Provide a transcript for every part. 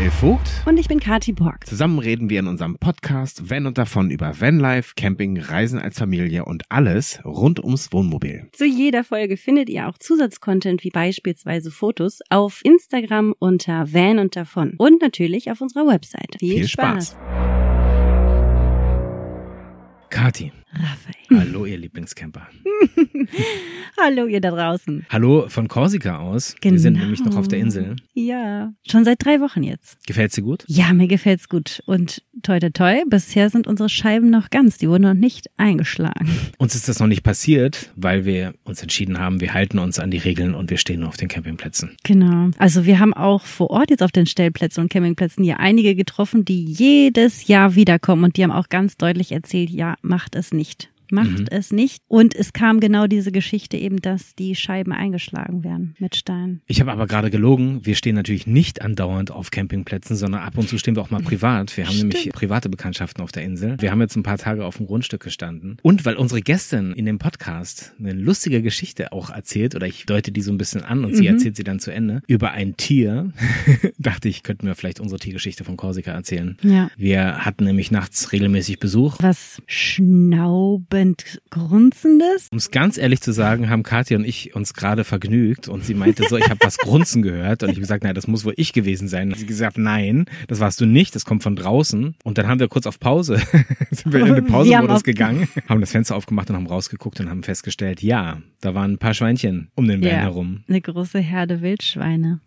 Raphael Vogt. Und ich bin Kati Borg. Zusammen reden wir in unserem Podcast Van und davon über Vanlife, Camping, Reisen als Familie und alles rund ums Wohnmobil. Zu jeder Folge findet ihr auch Zusatzcontent wie beispielsweise Fotos auf Instagram unter Van und davon und natürlich auf unserer Website. Viel, Viel Spaß. Spaß. Kati. Raphael. Hallo, ihr Lieblingscamper. Hallo, ihr da draußen. Hallo von Korsika aus. Genau. Wir sind nämlich noch auf der Insel. Ja, schon seit drei Wochen jetzt. Gefällt's dir gut? Ja, mir gefällt's gut. Und toi, toi, toi, bisher sind unsere Scheiben noch ganz. Die wurden noch nicht eingeschlagen. Uns ist das noch nicht passiert, weil wir uns entschieden haben, wir halten uns an die Regeln und wir stehen nur auf den Campingplätzen. Genau. Also wir haben auch vor Ort jetzt auf den Stellplätzen und Campingplätzen hier einige getroffen, die jedes Jahr wiederkommen und die haben auch ganz deutlich erzählt, ja, macht es nicht nicht macht mhm. es nicht. Und es kam genau diese Geschichte eben, dass die Scheiben eingeschlagen werden mit Steinen. Ich habe aber gerade gelogen. Wir stehen natürlich nicht andauernd auf Campingplätzen, sondern ab und zu stehen wir auch mal privat. Wir haben Stimmt. nämlich private Bekanntschaften auf der Insel. Wir haben jetzt ein paar Tage auf dem Grundstück gestanden. Und weil unsere Gästin in dem Podcast eine lustige Geschichte auch erzählt, oder ich deute die so ein bisschen an und mhm. sie erzählt sie dann zu Ende, über ein Tier, dachte ich, könnten wir vielleicht unsere Tiergeschichte von Korsika erzählen. Ja. Wir hatten nämlich nachts regelmäßig Besuch. Was Schnauben und Grunzendes? Um es ganz ehrlich zu sagen, haben Katja und ich uns gerade vergnügt und sie meinte so, ich habe was Grunzen gehört und ich habe gesagt, nein, das muss wohl ich gewesen sein. Und sie gesagt, nein, das warst du nicht, das kommt von draußen. Und dann haben wir kurz auf Pause, sind wir in den Pausemodus gegangen, haben das Fenster aufgemacht und haben rausgeguckt und haben festgestellt, ja, da waren ein paar Schweinchen um den Van ja, herum. Eine große Herde Wildschweine.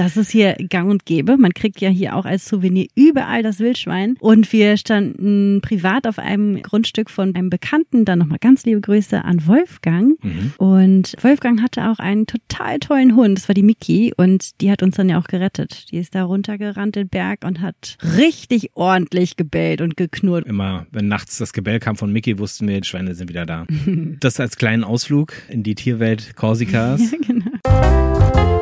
Das ist hier gang und gäbe. Man kriegt ja hier auch als Souvenir überall das Wildschwein. Und wir standen privat auf einem Grundstück von einem Bekannten. Dann nochmal ganz liebe Grüße an Wolfgang. Mhm. Und Wolfgang hatte auch einen total tollen Hund. Das war die Miki. Und die hat uns dann ja auch gerettet. Die ist da runtergerannt den Berg und hat richtig ordentlich gebellt und geknurrt. Immer, wenn nachts das Gebell kam von Miki, wussten wir, die Schweine sind wieder da. das als kleinen Ausflug in die Tierwelt Korsikas. Ja, genau.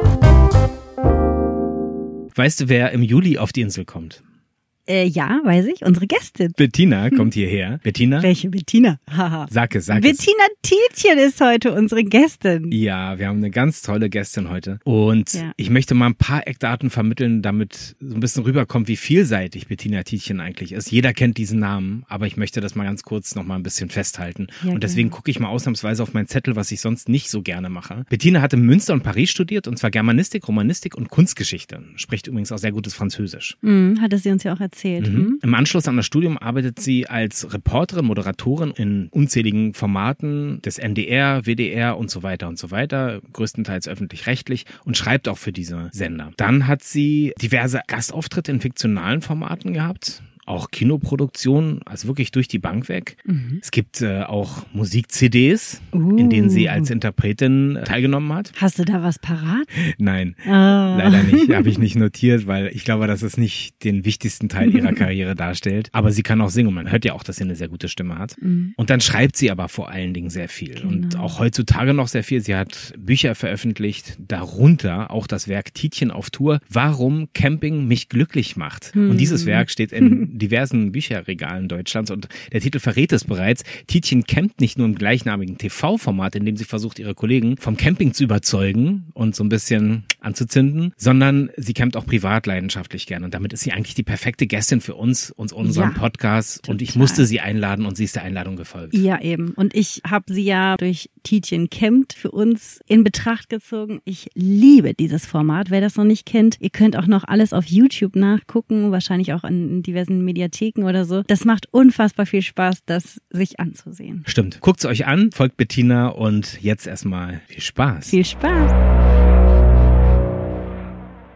Weißt du, wer im Juli auf die Insel kommt? Äh, ja, weiß ich. Unsere Gästin. Bettina kommt hierher. Bettina? Welche Bettina? Haha. sag es, sag Bettina es. Tietjen ist heute unsere Gästin. Ja, wir haben eine ganz tolle Gästin heute. Und ja. ich möchte mal ein paar Eckdaten vermitteln, damit so ein bisschen rüberkommt, wie vielseitig Bettina Tietjen eigentlich ist. Jeder kennt diesen Namen, aber ich möchte das mal ganz kurz noch mal ein bisschen festhalten. Ja, und deswegen gucke ich mal ausnahmsweise auf meinen Zettel, was ich sonst nicht so gerne mache. Bettina hat in Münster und Paris studiert und zwar Germanistik, Romanistik und Kunstgeschichte. Spricht übrigens auch sehr gutes Französisch. Mhm, hatte sie uns ja auch erzählt. Mhm. Mhm. Im Anschluss an das Studium arbeitet sie als Reporterin, Moderatorin in unzähligen Formaten des NDR, WDR und so weiter und so weiter, größtenteils öffentlich-rechtlich und schreibt auch für diese Sender. Dann hat sie diverse Gastauftritte in fiktionalen Formaten gehabt auch Kinoproduktionen, also wirklich durch die Bank weg. Mhm. Es gibt äh, auch Musik-CDs, uh. in denen sie als Interpretin äh, teilgenommen hat. Hast du da was parat? Nein, oh. leider nicht. Habe ich nicht notiert, weil ich glaube, dass es nicht den wichtigsten Teil ihrer Karriere darstellt. Aber sie kann auch singen. Man hört ja auch, dass sie eine sehr gute Stimme hat. Mhm. Und dann schreibt sie aber vor allen Dingen sehr viel. Genau. Und auch heutzutage noch sehr viel. Sie hat Bücher veröffentlicht, darunter auch das Werk Tietchen auf Tour, Warum Camping mich glücklich macht. Mhm. Und dieses Werk steht in diversen Bücherregalen Deutschlands und der Titel verrät es bereits. Tietjen campt nicht nur im gleichnamigen TV-Format, in dem sie versucht, ihre Kollegen vom Camping zu überzeugen und so ein bisschen anzuzünden, sondern sie campt auch privat leidenschaftlich gerne. Und damit ist sie eigentlich die perfekte Gästin für uns und unseren ja, Podcast. Total. Und ich musste sie einladen und sie ist der Einladung gefolgt. Ja, eben. Und ich habe sie ja durch Tietjen campt für uns in Betracht gezogen. Ich liebe dieses Format. Wer das noch nicht kennt, ihr könnt auch noch alles auf YouTube nachgucken, wahrscheinlich auch in diversen Mediatheken oder so. Das macht unfassbar viel Spaß, das sich anzusehen. Stimmt. Guckt es euch an, folgt Bettina und jetzt erstmal viel Spaß. Viel Spaß.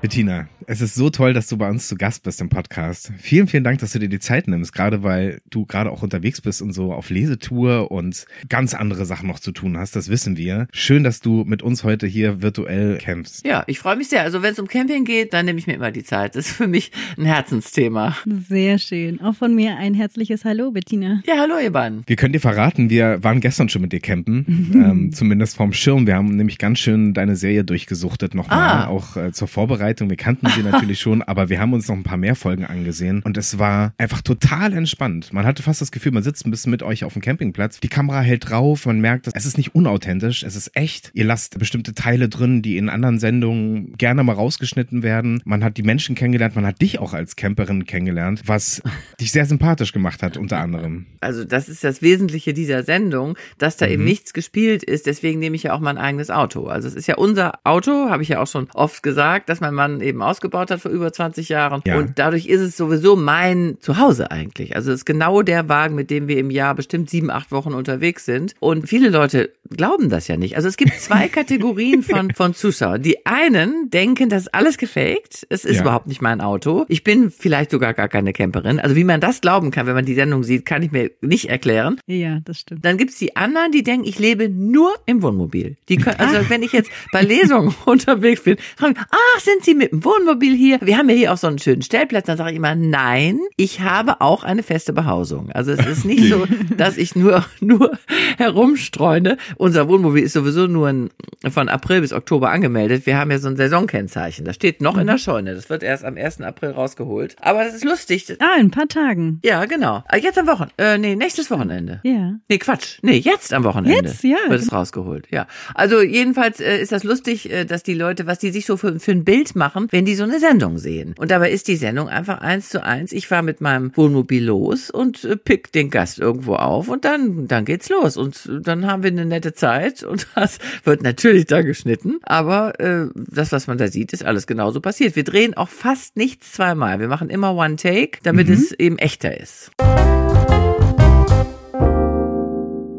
Bettina, es ist so toll, dass du bei uns zu Gast bist im Podcast. Vielen, vielen Dank, dass du dir die Zeit nimmst, gerade weil du gerade auch unterwegs bist und so auf Lesetour und ganz andere Sachen noch zu tun hast. Das wissen wir. Schön, dass du mit uns heute hier virtuell campst. Ja, ich freue mich sehr. Also wenn es um Camping geht, dann nehme ich mir immer die Zeit. Das ist für mich ein Herzensthema. Sehr schön. Auch von mir ein herzliches Hallo, Bettina. Ja, hallo, ihr beiden. Wir können dir verraten, wir waren gestern schon mit dir campen, ähm, zumindest vom Schirm. Wir haben nämlich ganz schön deine Serie durchgesuchtet nochmal, ah. auch äh, zur Vorbereitung Vorbereitung. Wir kannten sie natürlich schon, aber wir haben uns noch ein paar mehr Folgen angesehen und es war einfach total entspannt. Man hatte fast das Gefühl, man sitzt ein bisschen mit euch auf dem Campingplatz. Die Kamera hält drauf, man merkt, es ist nicht unauthentisch, es ist echt. Ihr lasst bestimmte Teile drin, die in anderen Sendungen gerne mal rausgeschnitten werden. Man hat die Menschen kennengelernt, man hat dich auch als Camperin kennengelernt, was dich sehr sympathisch gemacht hat, unter anderem. Also das ist das Wesentliche dieser Sendung, dass da mhm. eben nichts gespielt ist. Deswegen nehme ich ja auch mein eigenes Auto. Also es ist ja unser Auto, habe ich ja auch schon oft gesagt, dass mein Mann eben ausgebaut hat vor über 20 Jahren. Ja. Und dadurch ist es sowieso mein Zuhause eigentlich. Also es ist genau der Wagen, mit dem wir im Jahr bestimmt sieben, acht Wochen unterwegs sind. Und viele Leute glauben das ja nicht. Also es gibt zwei Kategorien von, von Zuschauern. Die einen denken, das ist alles gefaked. Es ist ja. überhaupt nicht mein Auto. Ich bin vielleicht sogar gar keine Camperin. Also wie man das glauben kann, wenn man die Sendung sieht, kann ich mir nicht erklären. Ja, das stimmt. Dann gibt's die anderen, die denken, ich lebe nur im Wohnmobil. Die können, also wenn ich jetzt bei Lesungen unterwegs bin, fragen, ach, sind Sie mit dem Wohnmobil hier? Wir haben ja hier auch so einen schönen Stellplatz. Dann sage ich immer, nein, ich habe auch eine feste Behausung. Also es ist nicht so, dass ich nur, nur herumstreune unser Wohnmobil ist sowieso nur ein, von April bis Oktober angemeldet. Wir haben ja so ein Saisonkennzeichen. Das steht noch mhm. in der. Scheune. Das wird erst am 1. April rausgeholt. Aber das ist lustig. Ah, in ein paar Tagen. Ja, genau. Ah, jetzt am Wochenende. Äh, nee, nächstes Wochenende. Ja. Nee, Quatsch. Nee, jetzt am Wochenende. Jetzt, ja. Wird es rausgeholt. Ja. Also jedenfalls äh, ist das lustig, äh, dass die Leute, was die sich so für, für ein Bild machen, wenn die so eine Sendung sehen. Und dabei ist die Sendung einfach eins zu eins. Ich fahre mit meinem Wohnmobil los und äh, pick den Gast irgendwo auf und dann, dann geht's los. Und dann haben wir eine nette Zeit und das wird natürlich da geschnitten, aber äh, das, was man da sieht, ist alles genauso passiert. Wir drehen auch fast nichts zweimal. Wir machen immer One Take, damit mhm. es eben echter ist.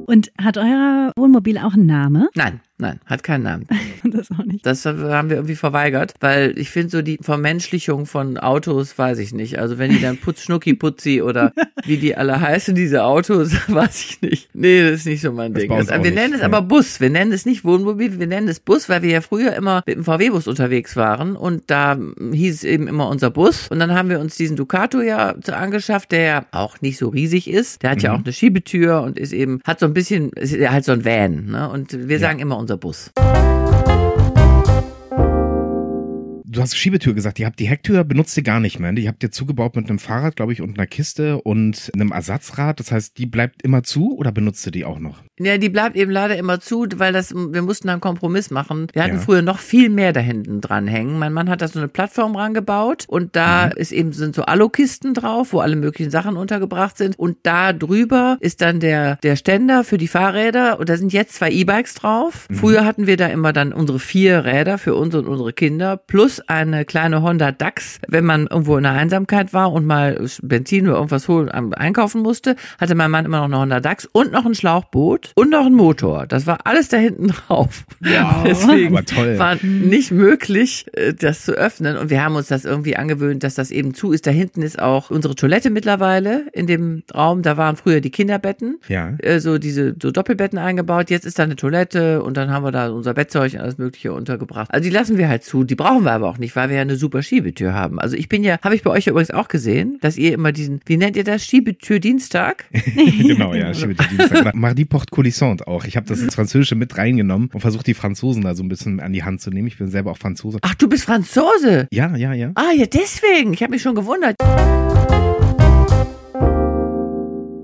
Und hat euer Wohnmobil auch einen Namen? Nein. Nein, hat keinen Namen. das auch nicht. Das haben wir irgendwie verweigert, weil ich finde so die Vermenschlichung von Autos, weiß ich nicht. Also wenn die dann Putz, Schnucki, Putzi oder wie die alle heißen, diese Autos, weiß ich nicht. Nee, das ist nicht so mein das Ding. Das, wir nicht. nennen es ja. aber Bus. Wir nennen es nicht Wohnmobil, wir nennen es Bus, weil wir ja früher immer mit dem VW-Bus unterwegs waren und da hieß es eben immer unser Bus. Und dann haben wir uns diesen Ducato ja angeschafft, der ja auch nicht so riesig ist. Der hat mhm. ja auch eine Schiebetür und ist eben, hat so ein bisschen, ist halt so ein Van. Ne? Und wir sagen immer unser Bus. Du hast Schiebetür gesagt, ihr habt die Hecktür benutzt ihr gar nicht mehr. Die habt ihr zugebaut mit einem Fahrrad, glaube ich, und einer Kiste und einem Ersatzrad. Das heißt, die bleibt immer zu oder benutzt ihr die auch noch? Ja, die bleibt eben leider immer zu, weil das, wir mussten einen Kompromiss machen. Wir hatten ja. früher noch viel mehr da hinten dran hängen. Mein Mann hat da so eine Plattform rangebaut und da mhm. ist eben, sind so Alukisten drauf, wo alle möglichen Sachen untergebracht sind. Und da drüber ist dann der, der Ständer für die Fahrräder und da sind jetzt zwei E-Bikes drauf. Mhm. Früher hatten wir da immer dann unsere vier Räder für uns und unsere Kinder plus eine kleine Honda DAX, wenn man irgendwo in der Einsamkeit war und mal Benzin oder irgendwas holen, einkaufen musste, hatte mein Mann immer noch eine Honda DAX und noch ein Schlauchboot und noch ein Motor. Das war alles da hinten drauf. Ja, Deswegen war nicht möglich, äh, das zu öffnen. Und wir haben uns das irgendwie angewöhnt, dass das eben zu ist. Da hinten ist auch unsere Toilette mittlerweile in dem Raum. Da waren früher die Kinderbetten. Ja. Äh, so diese so Doppelbetten eingebaut. Jetzt ist da eine Toilette und dann haben wir da unser Bettzeug und alles Mögliche untergebracht. Also die lassen wir halt zu. Die brauchen wir aber auch nicht, weil wir ja eine super Schiebetür haben. Also ich bin ja, habe ich bei euch übrigens auch gesehen, dass ihr immer diesen, wie nennt ihr das? Schiebetür-Dienstag? genau, ja, Schiebetür-Dienstag. Mardi Porte Coulissante auch. Ich habe das ins Französische mit reingenommen und versucht, die Franzosen da so ein bisschen an die Hand zu nehmen. Ich bin selber auch Franzose. Ach, du bist Franzose? Ja, ja, ja. Ah, ja, deswegen. Ich habe mich schon gewundert.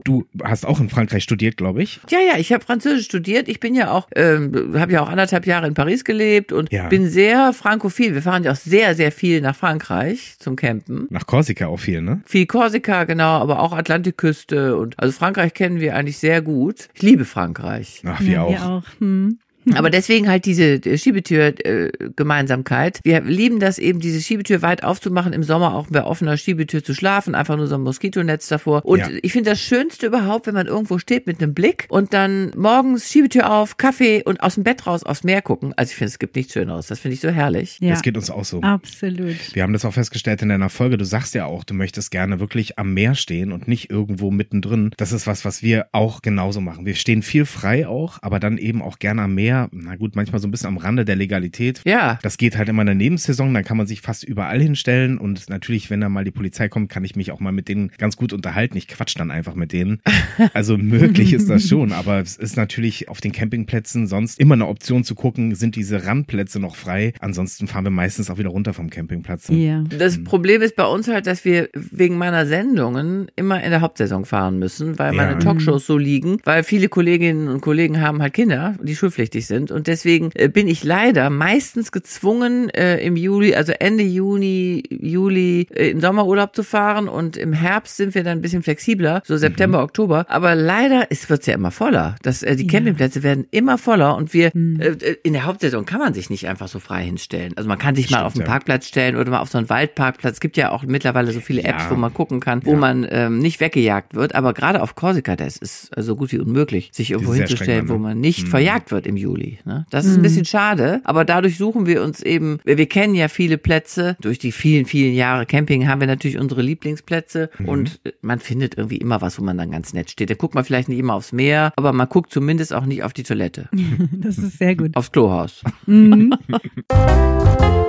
Du hast auch in Frankreich studiert, glaube ich. Ja, ja, ich habe Französisch studiert. Ich bin ja auch, ähm, habe ja auch anderthalb Jahre in Paris gelebt und ja. bin sehr frankophil. Wir fahren ja auch sehr, sehr viel nach Frankreich zum Campen. Nach Korsika auch viel, ne? Viel Korsika, genau, aber auch Atlantikküste und also Frankreich kennen wir eigentlich sehr gut. Ich liebe Frankreich. Ach, wir ja, auch. Wir auch. Hm. Aber deswegen halt diese Schiebetür-Gemeinsamkeit. wir lieben das eben, diese Schiebetür weit aufzumachen, im Sommer auch bei offener Schiebetür zu schlafen, einfach nur so ein Moskitonetz davor. Und ja. ich finde das Schönste überhaupt, wenn man irgendwo steht mit einem Blick und dann morgens Schiebetür auf, Kaffee und aus dem Bett raus aufs Meer gucken. Also ich finde, es gibt nichts Schöneres. Das finde ich so herrlich. Ja. Das geht uns auch so. Absolut. Wir haben das auch festgestellt in deiner Folge. Du sagst ja auch, du möchtest gerne wirklich am Meer stehen und nicht irgendwo mittendrin. Das ist was, was wir auch genauso machen. Wir stehen viel frei auch, aber dann eben auch gerne am Meer eher, na gut, manchmal so ein bisschen am Rande der Legalität. Ja. Das geht halt immer in der Nebensaison, dann kann man sich fast überall hinstellen und natürlich, wenn da mal die Polizei kommt, kann ich mich auch mal mit denen ganz gut unterhalten. Ich quatsch dann einfach mit denen. Also möglich ist das schon, aber es ist natürlich auf den Campingplätzen sonst immer eine Option zu gucken, sind diese Randplätze noch frei. Ansonsten fahren wir meistens auch wieder runter vom Campingplatz. Ja. Das Problem ist bei uns halt, dass wir wegen meiner Sendungen immer in der Hauptsaison fahren müssen, weil meine Ja. Talkshows so liegen, weil viele Kolleginnen und Kollegen haben halt Kinder, die schulpflichtig sind und deswegen äh, bin ich leider meistens gezwungen, äh, im Juli, also Ende Juni, Juli äh, im Sommerurlaub zu fahren und im Herbst sind wir dann ein bisschen flexibler, so September, Oktober. Aber leider es wird's ja immer voller. Das, die Ja. Campingplätze werden immer voller und wir äh, in der Hauptsaison kann man sich nicht einfach so frei hinstellen. Also man kann sich mal Stimmt, auf den ja. Parkplatz stellen oder mal auf so einen Waldparkplatz. Es gibt ja auch mittlerweile so viele Apps, Ja. wo man gucken kann, wo man ähm, nicht weggejagt wird. Aber gerade auf Korsika, das ist so gut wie unmöglich, sich irgendwo hinzustellen, wo man nicht verjagt wird im Juli. Ne? Das ist ein bisschen schade, aber dadurch suchen wir uns eben, wir, wir kennen ja viele Plätze. Durch die vielen, vielen Jahre Camping haben wir natürlich unsere Lieblingsplätze und äh, man findet irgendwie immer was, wo man dann ganz nett steht. Da guckt man vielleicht nicht immer aufs Meer, aber man guckt zumindest auch nicht auf die Toilette, Das ist sehr gut. aufs Klohaus.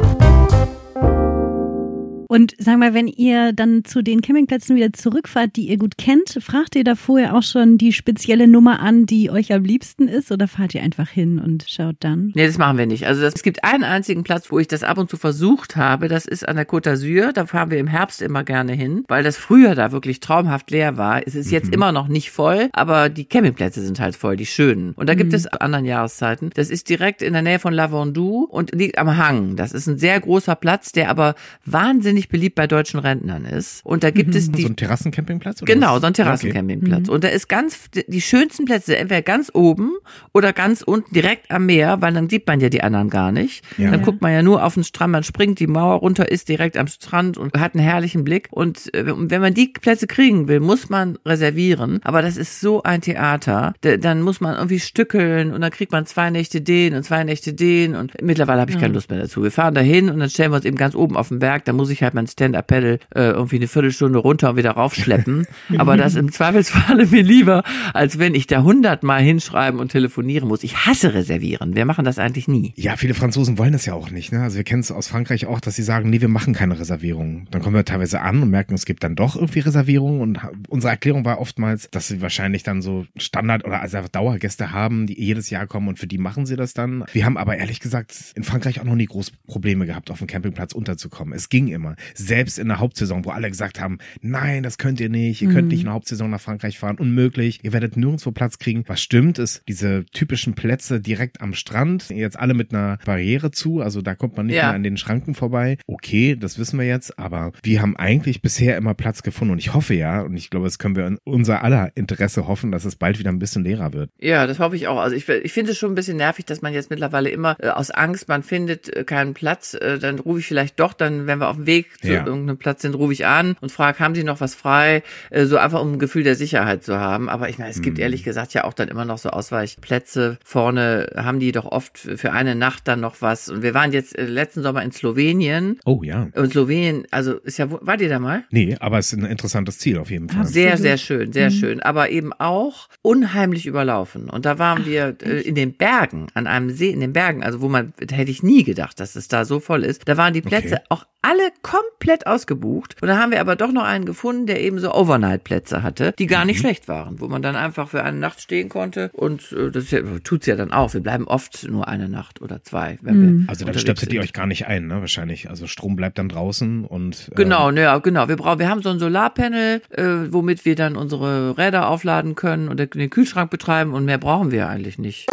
Und sag mal, wenn ihr dann zu den Campingplätzen wieder zurückfahrt, die ihr gut kennt, fragt ihr da vorher auch schon die spezielle Nummer an, die euch am liebsten ist, oder fahrt ihr einfach hin und schaut dann? Nee, das machen wir nicht. Also das, es gibt einen einzigen Platz, wo ich das ab und zu versucht habe. Das ist an der Côte d'Azur. Da fahren wir im Herbst immer gerne hin, weil das früher da wirklich traumhaft leer war. Es ist jetzt immer noch nicht voll, aber die Campingplätze sind halt voll, die schönen. Und da gibt es anderen Jahreszeiten. Das ist direkt in der Nähe von La Vendue und liegt am Hang. Das ist ein sehr großer Platz, der aber wahnsinnig beliebt bei deutschen Rentnern ist. Und da gibt es die So ein Terrassencampingplatz? oder Genau, so ein Terrassencampingplatz. Und da ist ganz, die schönsten Plätze, entweder ganz oben oder ganz unten, direkt am Meer, weil dann sieht man ja die anderen gar nicht. Ja. Dann guckt man ja nur auf den Strand, man springt die Mauer runter, ist direkt am Strand und hat einen herrlichen Blick. Und äh, wenn man die Plätze kriegen will, muss man reservieren. Aber das ist so ein Theater. Da- Dann muss man irgendwie stückeln und dann kriegt man zwei Nächte den und zwei Nächte den. Und mittlerweile habe ich keine Lust mehr dazu. Wir fahren dahin und dann stellen wir uns eben ganz oben auf den Berg. Da muss ich halt mein Stand-Up-Pedal äh, irgendwie eine Viertelstunde runter und wieder raufschleppen. Aber das im Zweifelsfalle mir lieber, als wenn ich da hundertmal hinschreiben und telefonieren muss. Ich hasse reservieren. Wir machen das eigentlich nie. Ja, viele Franzosen wollen das ja auch nicht. Ne? Also wir kennen es aus Frankreich auch, dass sie sagen, nee, wir machen keine Reservierungen. Dann kommen wir teilweise an und merken, es gibt dann doch irgendwie Reservierungen. Und unsere Erklärung war oftmals, dass sie wahrscheinlich dann so Standard- oder also Dauergäste haben, die jedes Jahr kommen und für die machen sie das dann. Wir haben aber ehrlich gesagt in Frankreich auch noch nie groß Probleme gehabt, auf dem Campingplatz unterzukommen. Es ging immer. Selbst in der Hauptsaison, wo alle gesagt haben, nein, das könnt ihr nicht, ihr könnt nicht in der Hauptsaison nach Frankreich fahren, unmöglich, ihr werdet nirgendwo Platz kriegen. Was stimmt, ist diese typischen Plätze direkt am Strand, jetzt alle mit einer Barriere zu, also da kommt man nicht Ja. mehr an den Schranken vorbei. Okay, das wissen wir jetzt, aber wir haben eigentlich bisher immer Platz gefunden und ich hoffe ja, und ich glaube, das können wir in unser aller Interesse hoffen, dass es bald wieder ein bisschen leerer wird. Ja, das hoffe ich auch. Also ich, ich finde es schon ein bisschen nervig, dass man jetzt mittlerweile immer äh, aus Angst, man findet äh, keinen Platz, äh, dann rufe ich vielleicht doch, dann, wenn wir auf dem Weg zu Ja. irgendeinem Platz sind, rufe ich an und frage, haben Sie noch was frei? Äh, so einfach, um ein Gefühl der Sicherheit zu haben. Aber ich meine, es gibt ehrlich gesagt ja auch dann immer noch so Ausweichplätze. Vorne haben die doch oft für eine Nacht dann noch was. Und wir waren jetzt äh, letzten Sommer in Slowenien. Oh ja. Und Slowenien, also ist ja, wart ihr da mal? Nee, aber es ist ein interessantes Ziel auf jeden Fall. Sehr, sehr schön, sehr schön. Aber eben auch unheimlich überlaufen. Und da waren wir äh, in den Bergen, an einem See in den Bergen, also wo man, da hätte ich nie gedacht, dass es da so voll ist. Da waren die Plätze Okay. auch alle komplett ausgebucht. Und da haben wir aber doch noch einen gefunden, der eben so Overnight-Plätze hatte, die gar nicht Mhm. schlecht waren, wo man dann einfach für eine Nacht stehen konnte. Und äh, das ja, tut's ja dann auch. Wir bleiben oft nur eine Nacht oder zwei, wenn wir Also dann stöpselt ihr euch gar nicht ein, ne? Wahrscheinlich. Also Strom bleibt dann draußen und äh, Genau, ja, genau. Wir brauchen, wir haben so ein Solarpanel, äh, womit wir dann unsere Räder aufladen können und den Kühlschrank betreiben und mehr brauchen wir eigentlich nicht.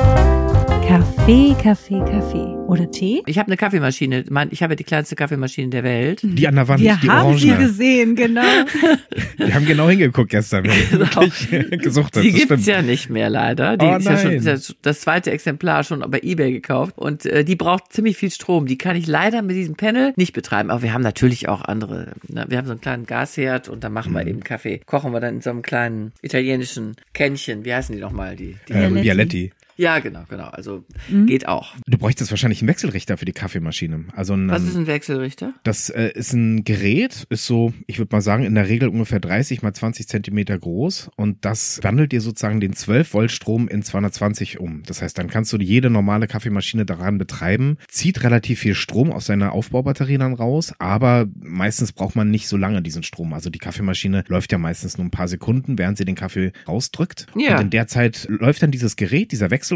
Kaffee, Kaffee, Kaffee. Oder Tee? Ich habe eine Kaffeemaschine. Ich habe ja die kleinste Kaffeemaschine der Welt. die an der Wand, Wir die haben sie Orange. gesehen, genau. Wir haben genau hingeguckt gestern. Wir haben wirklich gesuchtet. Die das gibt's ja nicht mehr leider. Die Oh ist ja schon nein. ist ja das zweite Exemplar schon bei eBay gekauft und äh, die braucht ziemlich viel Strom. Die kann ich leider mit diesem Panel nicht betreiben. Aber wir haben natürlich auch andere. Ne? Wir haben so einen kleinen Gasherd und da machen wir Mhm. eben Kaffee. Kochen wir dann in so einem kleinen italienischen Kännchen. Wie heißen die nochmal? Die, die Ähm, Vialetti. Ja, genau, genau. Also mhm. geht auch. Du bräuchtest wahrscheinlich einen Wechselrichter für die Kaffeemaschine. Also ein, Was ist ein Wechselrichter? Das äh, ist ein Gerät, ist so, ich würde mal sagen, in der Regel ungefähr 30 mal 20 Zentimeter groß und das wandelt dir sozusagen den 12 Volt Strom in 220 um. Das heißt, dann kannst du jede normale Kaffeemaschine daran betreiben, zieht relativ viel Strom aus seiner Aufbaubatterie dann raus, aber meistens braucht man nicht so lange diesen Strom. Also die Kaffeemaschine läuft ja meistens nur ein paar Sekunden, während sie den Kaffee rausdrückt. Ja. Und in der Zeit läuft dann dieses Gerät, dieser Wechselrichter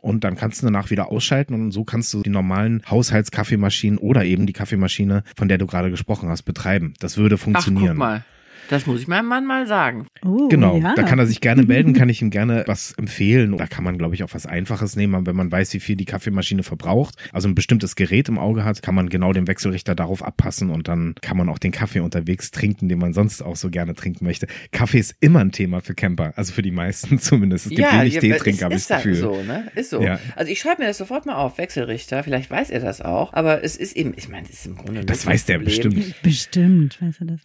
und dann kannst du danach wieder ausschalten und so kannst du die normalen Haushaltskaffeemaschinen oder eben die Kaffeemaschine, von der du gerade gesprochen hast, betreiben. Das würde funktionieren. Ach, guck mal. Das muss ich meinem Mann mal sagen. Oh, genau, ja. da kann er sich gerne melden, kann ich ihm gerne was empfehlen. Da kann man, glaube ich, auch was Einfaches nehmen, wenn man weiß, wie viel die Kaffeemaschine verbraucht. Also ein bestimmtes Gerät im Auge hat, kann man genau den Wechselrichter darauf abpassen und dann kann man auch den Kaffee unterwegs trinken, den man sonst auch so gerne trinken möchte. Kaffee ist immer ein Thema für Camper, also für die meisten zumindest. Es gibt ja, wenig ja, Teetrinker, habe ich das Gefühl. Ist so, ne? Ist so. Ja. Also ich schreibe mir das sofort mal auf, Wechselrichter. Vielleicht weiß er das auch, aber es ist eben, ich meine, es ist im Grunde. Das weiß der Problem. bestimmt. Bestimmt weiß er das.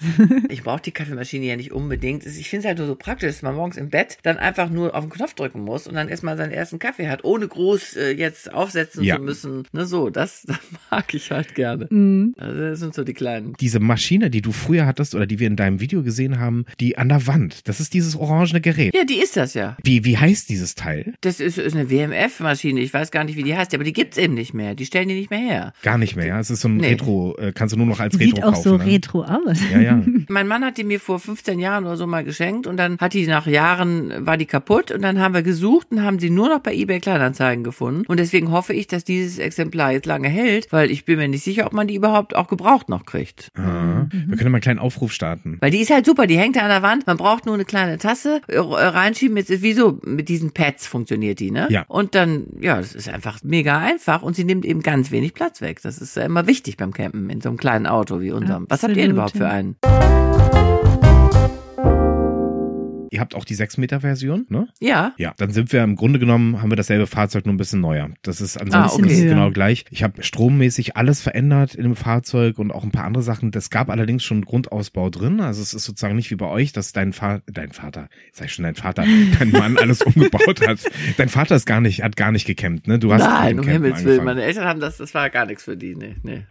ich brauche die Kaffeemaschine ja nicht unbedingt. Ich finde es halt nur so praktisch, dass man morgens im Bett dann einfach nur auf den Knopf drücken muss und dann erstmal seinen ersten Kaffee hat, ohne groß äh, jetzt aufsetzen ja. zu müssen. Ne, so, das, das mag ich halt gerne. Mhm. Also das sind so die kleinen. Diese Maschine, die du früher hattest oder die wir in deinem Video gesehen haben, die an der Wand, das ist dieses orangene Gerät. Ja, die ist das ja. Wie, wie heißt dieses Teil? Das ist, ist eine WMF-Maschine. Ich weiß gar nicht, wie die heißt, aber die gibt's eben nicht mehr. Die stellen die nicht mehr her. Gar nicht mehr, ja. Es ist so ein nee. Retro, äh, kannst du nur noch als Retro Sieht kaufen. Sieht auch so ne? retro aus. Ja, ja. mein Mann hat die mir vor 15 Jahren oder so mal geschenkt und dann hat die nach Jahren, war die kaputt und dann haben wir gesucht und haben sie nur noch bei eBay Kleinanzeigen gefunden. Und deswegen hoffe ich, dass dieses Exemplar jetzt lange hält, weil ich bin mir nicht sicher, ob man die überhaupt auch gebraucht noch kriegt. Mhm. Wir können mal einen kleinen Aufruf starten. Weil die ist halt super, die hängt da an der Wand, man braucht nur eine kleine Tasse äh, reinschieben, mit, wieso mit diesen Pads funktioniert die, ne? Ja. Und dann, ja, das ist einfach mega einfach und sie nimmt eben ganz wenig Platz weg. Das ist ja immer wichtig beim Campen in so einem kleinen Auto wie unserem. Was habt ihr denn überhaupt für einen? Ihr habt auch die 6-Meter-Version, ne? Ja. Ja, dann sind wir im Grunde genommen, haben wir dasselbe Fahrzeug nur ein bisschen neuer. Das ist ansonsten ah, okay. ist genau gleich. Ich habe strommäßig alles verändert in dem Fahrzeug und auch ein paar andere Sachen. Das gab allerdings schon Grundausbau drin. Also es ist sozusagen nicht wie bei euch, dass dein Vater, dein Vater, sag ich schon dein Vater, dein Mann alles umgebaut hat. Dein Vater ist gar nicht, hat gar nicht gekämmt, ne? Du hast Nein, um Himmels Willen. Meine Eltern haben das, das war gar nichts für die, ne, ne.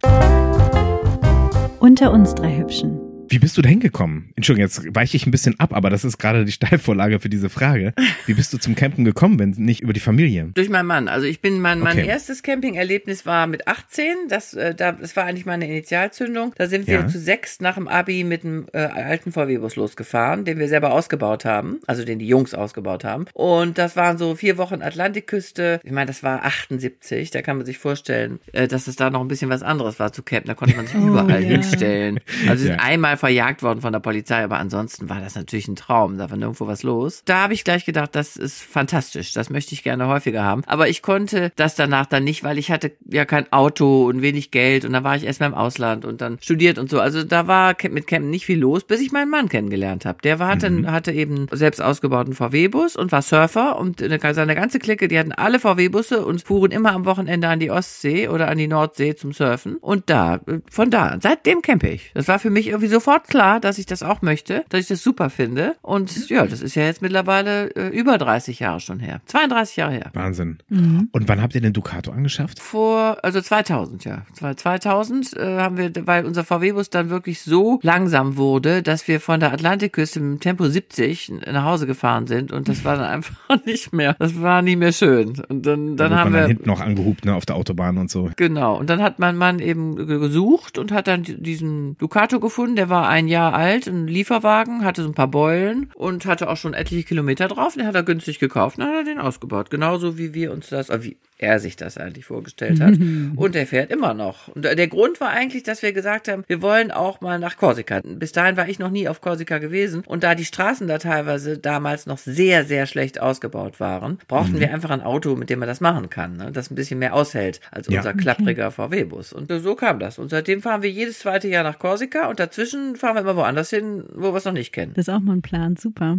Unter uns drei Hübschen. Wie bist du da hingekommen? Entschuldigung, jetzt weiche ich ein bisschen ab, aber das ist gerade die Steilvorlage für diese Frage. Wie bist du zum Campen gekommen, wenn nicht über die Familie? Durch meinen Mann. Also ich bin, mein, mein okay. erstes Campingerlebnis war mit 18. Das, äh, da, das war eigentlich meine Initialzündung. Da sind wir ja. zu sechs nach dem Abi mit einem äh, alten VW-Bus losgefahren, den wir selber ausgebaut haben. Also den die Jungs ausgebaut haben. Und das waren so vier Wochen Atlantikküste. Ich meine, das war 78. Da kann man sich vorstellen, äh, dass es da noch ein bisschen was anderes war zu campen. Da konnte man sich oh, überall yeah. hinstellen. Also ja. einmal mal verjagt worden von der Polizei, aber ansonsten war das natürlich ein Traum. Da war nirgendwo was los. Da habe ich gleich gedacht, das ist fantastisch. Das möchte ich gerne häufiger haben. Aber ich konnte das danach dann nicht, weil ich hatte ja kein Auto und wenig Geld und dann war ich erst mal im Ausland und dann studiert und so. Also da war mit Campen nicht viel los, bis ich meinen Mann kennengelernt habe. Der war, hatte, mhm. hatte eben selbst ausgebauten VW-Bus und war Surfer und seine ganze Clique, die hatten alle VW-Busse und fuhren immer am Wochenende an die Ostsee oder an die Nordsee zum Surfen. Und da, von da, seitdem campe ich. Das war für mich irgendwie so sofort klar, dass ich das auch möchte, dass ich das super finde. Und ja, das ist ja jetzt mittlerweile äh, über 30 Jahre schon her. 32 Jahre her. Wahnsinn. Mhm. Und wann habt ihr den Ducato angeschafft? Vor, also 2000, ja. 2000 äh, haben wir, weil unser VW-Bus dann wirklich so langsam wurde, dass wir von der Atlantikküste im Tempo 70 nach Hause gefahren sind und das war dann einfach nicht mehr, das war nicht mehr schön. Und dann, dann da haben man wir. Dann hinten noch angehupt, ne, auf der Autobahn und so. Genau. Und dann hat mein Mann eben gesucht und hat dann diesen Ducato gefunden, der war war ein Jahr alt, ein Lieferwagen, hatte so ein paar Beulen und hatte auch schon etliche Kilometer drauf. Den hat er günstig gekauft. Dann hat er den ausgebaut. Genauso wie wir uns das, wie er sich das eigentlich vorgestellt hat. und er fährt immer noch. Und der Grund war eigentlich, dass wir gesagt haben, wir wollen auch mal nach Korsika. Bis dahin war ich noch nie auf Korsika gewesen. Und da die Straßen da teilweise damals noch sehr, sehr schlecht ausgebaut waren, brauchten mhm. wir einfach ein Auto, mit dem man das machen kann. Ne? Das ein bisschen mehr aushält als ja. unser klappriger okay. VW-Bus. Und so kam das. Und seitdem fahren wir jedes zweite Jahr nach Korsika und dazwischen fahren wir immer woanders hin, wo wir es noch nicht kennen. Das ist auch mal ein Plan, super.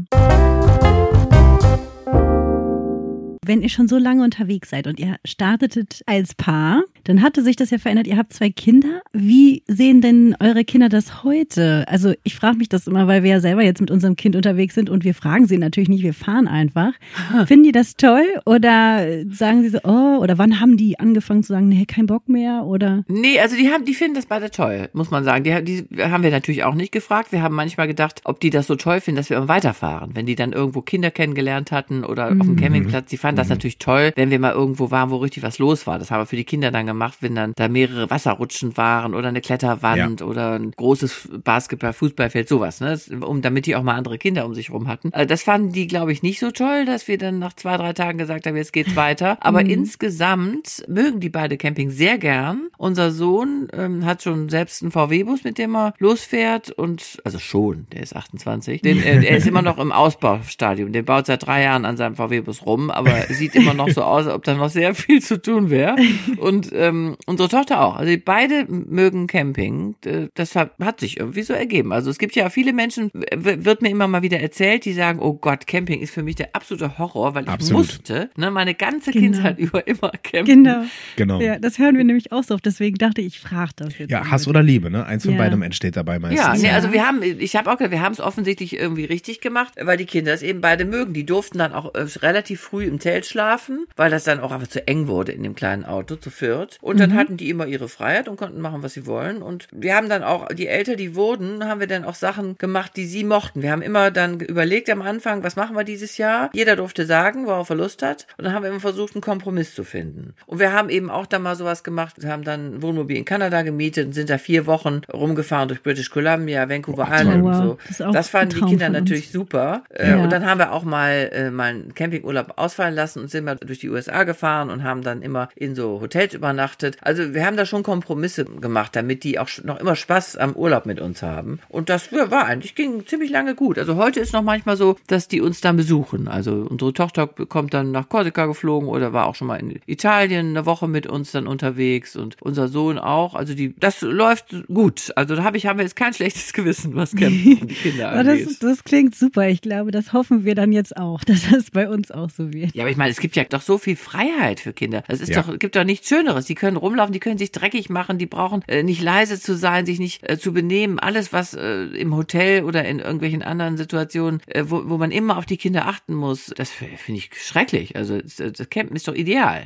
Wenn ihr schon so lange unterwegs seid und ihr startetet als Paar, Dann hatte sich das ja verändert. Ihr habt zwei Kinder. Wie sehen denn eure Kinder das heute? Also ich frage mich das immer, weil wir ja selber jetzt mit unserem Kind unterwegs sind und wir fragen sie natürlich nicht, wir fahren einfach. Finden die das toll oder sagen sie so, oh, oder wann haben die angefangen zu sagen, nee, kein Bock mehr oder? Nee, also die haben, die finden das beide toll, muss man sagen. Die, die haben wir natürlich auch nicht gefragt. Wir haben manchmal gedacht, ob die das so toll finden, dass wir immer weiterfahren. Wenn die dann irgendwo Kinder kennengelernt hatten oder mhm. auf dem mhm. Campingplatz, die fanden mhm. das natürlich toll, wenn wir mal irgendwo waren, wo richtig was los war. Das haben wir für die Kinder dann gemacht, wenn dann da mehrere Wasserrutschen waren oder eine Kletterwand ja. oder ein großes Basketball, Fußballfeld, sowas, ne? Um, damit die auch mal andere Kinder um sich rum hatten. Also das fanden die, glaube ich, nicht so toll, dass wir dann nach zwei, drei Tagen gesagt haben, jetzt geht's weiter. Aber mhm. insgesamt mögen die beide Camping sehr gern. Unser Sohn ähm, hat schon selbst einen VW-Bus, mit dem er losfährt und, also schon, der ist 28. Den, äh, er ist immer noch im Ausbaustadium. Der baut seit drei Jahren an seinem VW-Bus rum, aber sieht immer noch so aus, als ob da noch sehr viel zu tun wäre. Und ähm, unsere Tochter auch. Also beide mögen Camping. Das hat, hat sich irgendwie so ergeben. Also es gibt ja viele Menschen, wird mir immer mal wieder erzählt, die sagen, oh Gott, Camping ist für mich der absolute Horror, weil ich Absolut. musste ne, meine ganze genau. Kindheit über immer campen. Genau. genau. Ja, das hören wir nämlich auch so oft. Deswegen dachte ich, ich frage das jetzt. Ja, Hass oder Liebe, ne? Eins von ja. beidem entsteht dabei meistens. Ja, nee, also wir haben, ich habe auch gesagt, wir haben es offensichtlich irgendwie richtig gemacht, weil die Kinder es eben beide mögen. Die durften dann auch äh, relativ früh im Zelt schlafen, weil das dann auch einfach zu eng wurde in dem kleinen Auto zu viert. Und dann mhm. hatten die immer ihre Freiheit und konnten machen, was sie wollen. Und wir haben dann auch, die älter die wurden, haben wir dann auch Sachen gemacht, die sie mochten. Wir haben immer dann überlegt am Anfang, was machen wir dieses Jahr? Jeder durfte sagen, worauf er Lust hat. Und dann haben wir immer versucht, einen Kompromiss zu finden. Und wir haben eben auch da mal sowas gemacht. Wir haben dann ein Wohnmobil in Kanada gemietet und sind da vier Wochen rumgefahren durch British Columbia, Vancouver Island und so. Das, das fanden die Kinder natürlich super. Äh, ja. Und dann haben wir auch mal, äh, mal einen Campingurlaub ausfallen lassen und sind mal durch die USA gefahren und haben dann immer in so Hotels übernachtet. Also wir haben da schon Kompromisse gemacht, damit die auch noch immer Spaß am Urlaub mit uns haben. Und das war eigentlich, ging ziemlich lange gut. Also heute ist noch manchmal so, dass die uns dann besuchen. Also unsere Tochter kommt dann nach Korsika geflogen oder war auch schon mal in Italien eine Woche mit uns dann unterwegs und unser Sohn auch. Also die, das läuft gut. Also da habe ich, haben wir jetzt kein schlechtes Gewissen, was Campen die Kinder angeht. Das, das klingt super. Ich glaube, das hoffen wir dann jetzt auch, dass das bei uns auch so wird. Ja, aber ich meine, es gibt ja doch so viel Freiheit für Kinder. Es ist ja. doch, gibt doch nichts Schöneres. Die können rumlaufen, die können sich dreckig machen, die brauchen äh, nicht leise zu sein, sich nicht äh, zu benehmen. Alles, was äh, im Hotel oder in irgendwelchen anderen Situationen, äh, wo, wo man immer auf die Kinder achten muss, das finde ich schrecklich. Also das, das Campen ist doch ideal.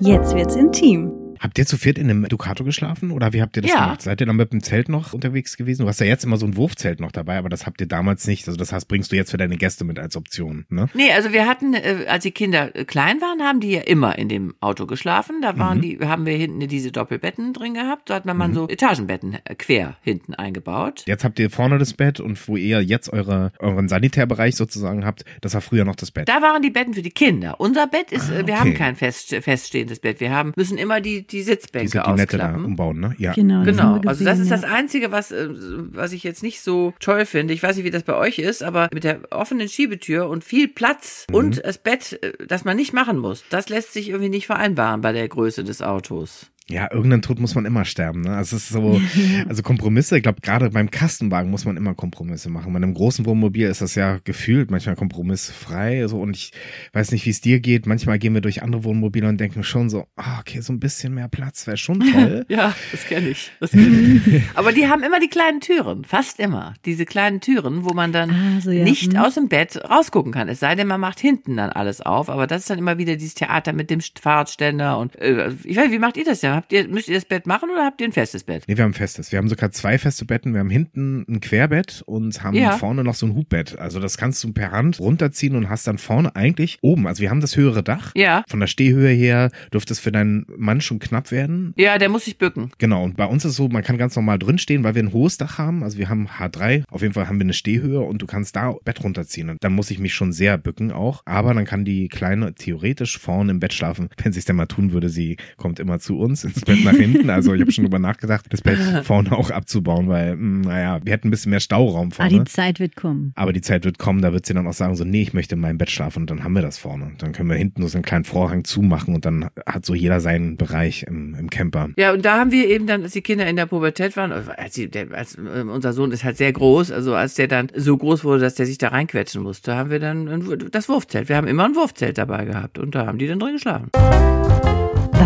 Jetzt wird's intim. Habt ihr zu viert in einem Ducato geschlafen oder wie habt ihr das ja. gemacht? Seid ihr dann mit dem Zelt noch unterwegs gewesen? Du hast ja jetzt immer so ein Wurfzelt noch dabei, aber das habt ihr damals nicht. Also das heißt, bringst du jetzt für deine Gäste mit als Option, ne? Nee, also wir hatten, äh, als die Kinder äh, klein waren, haben die ja immer in dem Auto geschlafen. Da waren mhm. die, haben wir hinten diese Doppelbetten drin gehabt. Da hat man mhm. mal so Etagenbetten äh, quer hinten eingebaut. Jetzt habt ihr vorne das Bett und wo ihr jetzt eure, euren Sanitärbereich sozusagen habt, das war früher noch das Bett. Da waren die Betten für die Kinder. Unser Bett ist, ah, okay. wir haben kein fest, feststehendes Bett. Wir haben, müssen immer die, die Sitzbänke die Nette da umbauen, ne? Ja. Genau. genau. Gesehen, also das ist das Einzige, was, äh, was ich jetzt nicht so toll finde. Ich weiß nicht, wie das bei euch ist, aber mit der offenen Schiebetür und viel Platz mhm. und das Bett, äh, das man nicht machen muss, das lässt sich irgendwie nicht vereinbaren bei der Größe des Autos. Ja, irgendein Tod muss man immer sterben. Ne? Also es ist so, also Kompromisse, ich glaube, gerade beim Kastenwagen muss man immer Kompromisse machen. Bei einem großen Wohnmobil ist das ja gefühlt manchmal kompromissfrei. So, und ich weiß nicht, wie es dir geht. Manchmal gehen wir durch andere Wohnmobile und denken schon so, oh, okay, so ein bisschen mehr Platz wäre schon toll. ja, das kenne ich. Das kenn ich. Aber die haben immer die kleinen Türen, fast immer. Diese kleinen Türen, wo man dann ah, so, ja. nicht mhm. aus dem Bett rausgucken kann. Es sei denn, man macht hinten dann alles auf. Aber das ist dann immer wieder dieses Theater mit dem Fahrradständer und äh, ich weiß, wie macht ihr das ja? Habt ihr, müsst ihr das Bett machen oder habt ihr ein festes Bett? Nee, wir haben ein festes. Wir haben sogar zwei feste Betten. Wir haben hinten ein Querbett und haben ja. vorne noch so ein Hubbett. Also das kannst du per Hand runterziehen und hast dann vorne eigentlich oben. Also wir haben das höhere Dach. Ja. Von der Stehhöhe her dürfte es für deinen Mann schon knapp werden. Ja, der muss sich bücken. Genau. Und bei uns ist es so, man kann ganz normal drinstehen, weil wir ein hohes Dach haben. Also wir haben H3. Auf jeden Fall haben wir eine Stehhöhe und du kannst da Bett runterziehen. Und dann muss ich mich schon sehr bücken auch. Aber dann kann die Kleine theoretisch vorne im Bett schlafen. Wenn sie es denn mal tun würde, sie kommt immer zu uns ins Bett nach hinten. Also ich habe schon drüber nachgedacht, das Bett vorne auch abzubauen, weil, hm, naja, wir hätten ein bisschen mehr Stauraum vorne. Aber die Zeit wird kommen. Aber die Zeit wird kommen, da wird sie dann auch sagen, so, nee, ich möchte in meinem Bett schlafen und dann haben wir das vorne. Dann können wir hinten so einen kleinen Vorhang zumachen und dann hat so jeder seinen Bereich im, im Camper. Ja, und da haben wir eben dann, als die Kinder in der Pubertät waren, als, die, der, als äh, unser Sohn ist halt sehr groß, also als der dann so groß wurde, dass der sich da reinquetschen musste, haben wir dann das Wurfzelt. Wir haben immer ein Wurfzelt dabei gehabt und da haben die dann drin geschlafen.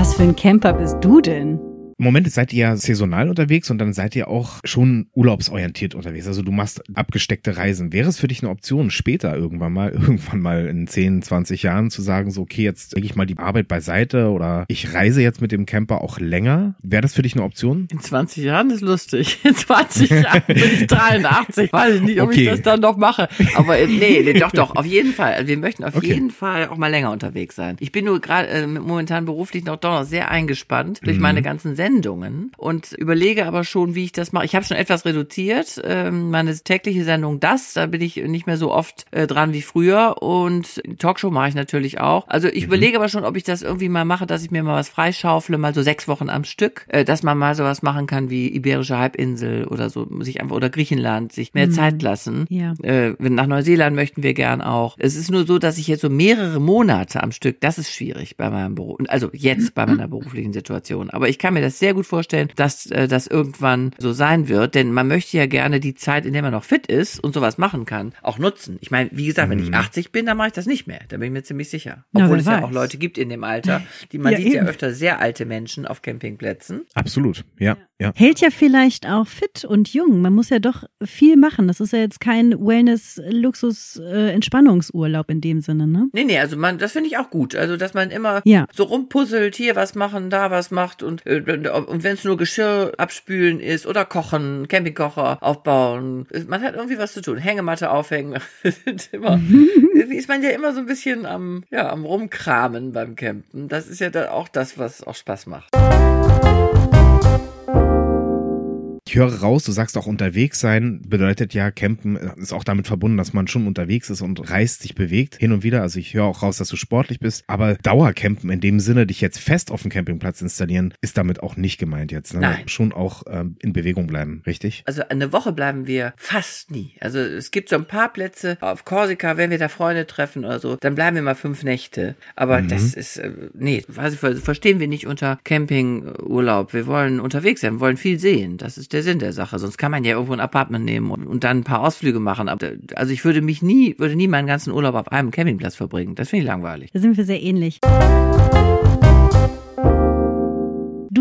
Was für ein Camper bist du denn? Im Moment seid ihr ja saisonal unterwegs und dann seid ihr auch schon urlaubsorientiert unterwegs. Also du machst abgesteckte Reisen. Wäre es für dich eine Option, später irgendwann mal, irgendwann mal in 10, 20 Jahren zu sagen, so, okay, jetzt lege ich mal die Arbeit beiseite oder ich reise jetzt mit dem Camper auch länger? Wäre das für dich eine Option? In 20 Jahren ist lustig. In 20 Jahren bin ich 83. Weiß ich nicht, ob okay. ich das dann noch mache. Aber nee, nee, doch, doch, auf jeden Fall. Also wir möchten auf okay. jeden Fall auch mal länger unterwegs sein. Ich bin nur gerade äh, momentan beruflich noch doch noch sehr eingespannt durch mhm. meine ganzen Sendungen und überlege aber schon, wie ich das mache. Ich habe schon etwas reduziert. Ähm, meine tägliche Sendung Das, da bin ich nicht mehr so oft äh, dran wie früher und Talkshow mache ich natürlich auch. Also ich mhm. überlege aber schon, ob ich das irgendwie mal mache, dass ich mir mal was freischaufle, mal so sechs Wochen am Stück, äh, dass man mal sowas machen kann wie Iberische Halbinsel oder so, sich einfach oder Griechenland, sich mehr mhm. Zeit lassen. Ja. Äh, nach Neuseeland möchten wir gern auch. Es ist nur so, dass ich jetzt so mehrere Monate am Stück, das ist schwierig bei meinem Beruf, also jetzt bei meiner beruflichen Situation. Aber ich kann mir das das sehr gut vorstellen, dass äh, das irgendwann so sein wird, denn man möchte ja gerne die Zeit, in der man noch fit ist und sowas machen kann, auch nutzen. Ich meine, wie gesagt, wenn ich 80 mhm. bin, dann mache ich das nicht mehr. Da bin ich mir ziemlich sicher. Obwohl es weiß. ja auch Leute gibt in dem Alter, die man ja, sieht eben. ja öfter sehr alte Menschen auf Campingplätzen. Absolut, ja. ja. Hält ja vielleicht auch fit und jung. Man muss ja doch viel machen. Das ist ja jetzt kein Wellness-Luxus-Entspannungsurlaub in dem Sinne, ne? Nee, nee, also man, das finde ich auch gut. Also, dass man immer ja. so rumpuzzelt, hier was machen, da was macht und äh, und wenn es nur Geschirr abspülen ist oder kochen, Campingkocher aufbauen, man hat irgendwie was zu tun. Hängematte aufhängen. immer, ist man ja immer so ein bisschen am, ja, am rumkramen beim Campen. Das ist ja auch das, was auch Spaß macht. Ich höre raus, du sagst auch unterwegs sein, bedeutet ja, campen ist auch damit verbunden, dass man schon unterwegs ist und reist, sich bewegt, hin und wieder. Also ich höre auch raus, dass du sportlich bist. Aber Dauercampen in dem Sinne, dich jetzt fest auf dem Campingplatz installieren, ist damit auch nicht gemeint jetzt. Ne? Nein. Schon auch ähm, in Bewegung bleiben, richtig? Also eine Woche bleiben wir fast nie. Also es gibt so ein paar Plätze auf Korsika, wenn wir da Freunde treffen oder so, dann bleiben wir mal fünf Nächte. Aber mhm. das ist, äh, nee, ich, verstehen wir nicht unter Campingurlaub. Wir wollen unterwegs sein, wir wollen viel sehen. Das ist der Sinn der Sache. Sonst kann man ja irgendwo ein Apartment nehmen und, und dann ein paar Ausflüge machen. Also ich würde mich nie, würde nie meinen ganzen Urlaub auf einem Campingplatz verbringen. Das finde ich langweilig. Da sind wir sehr ähnlich.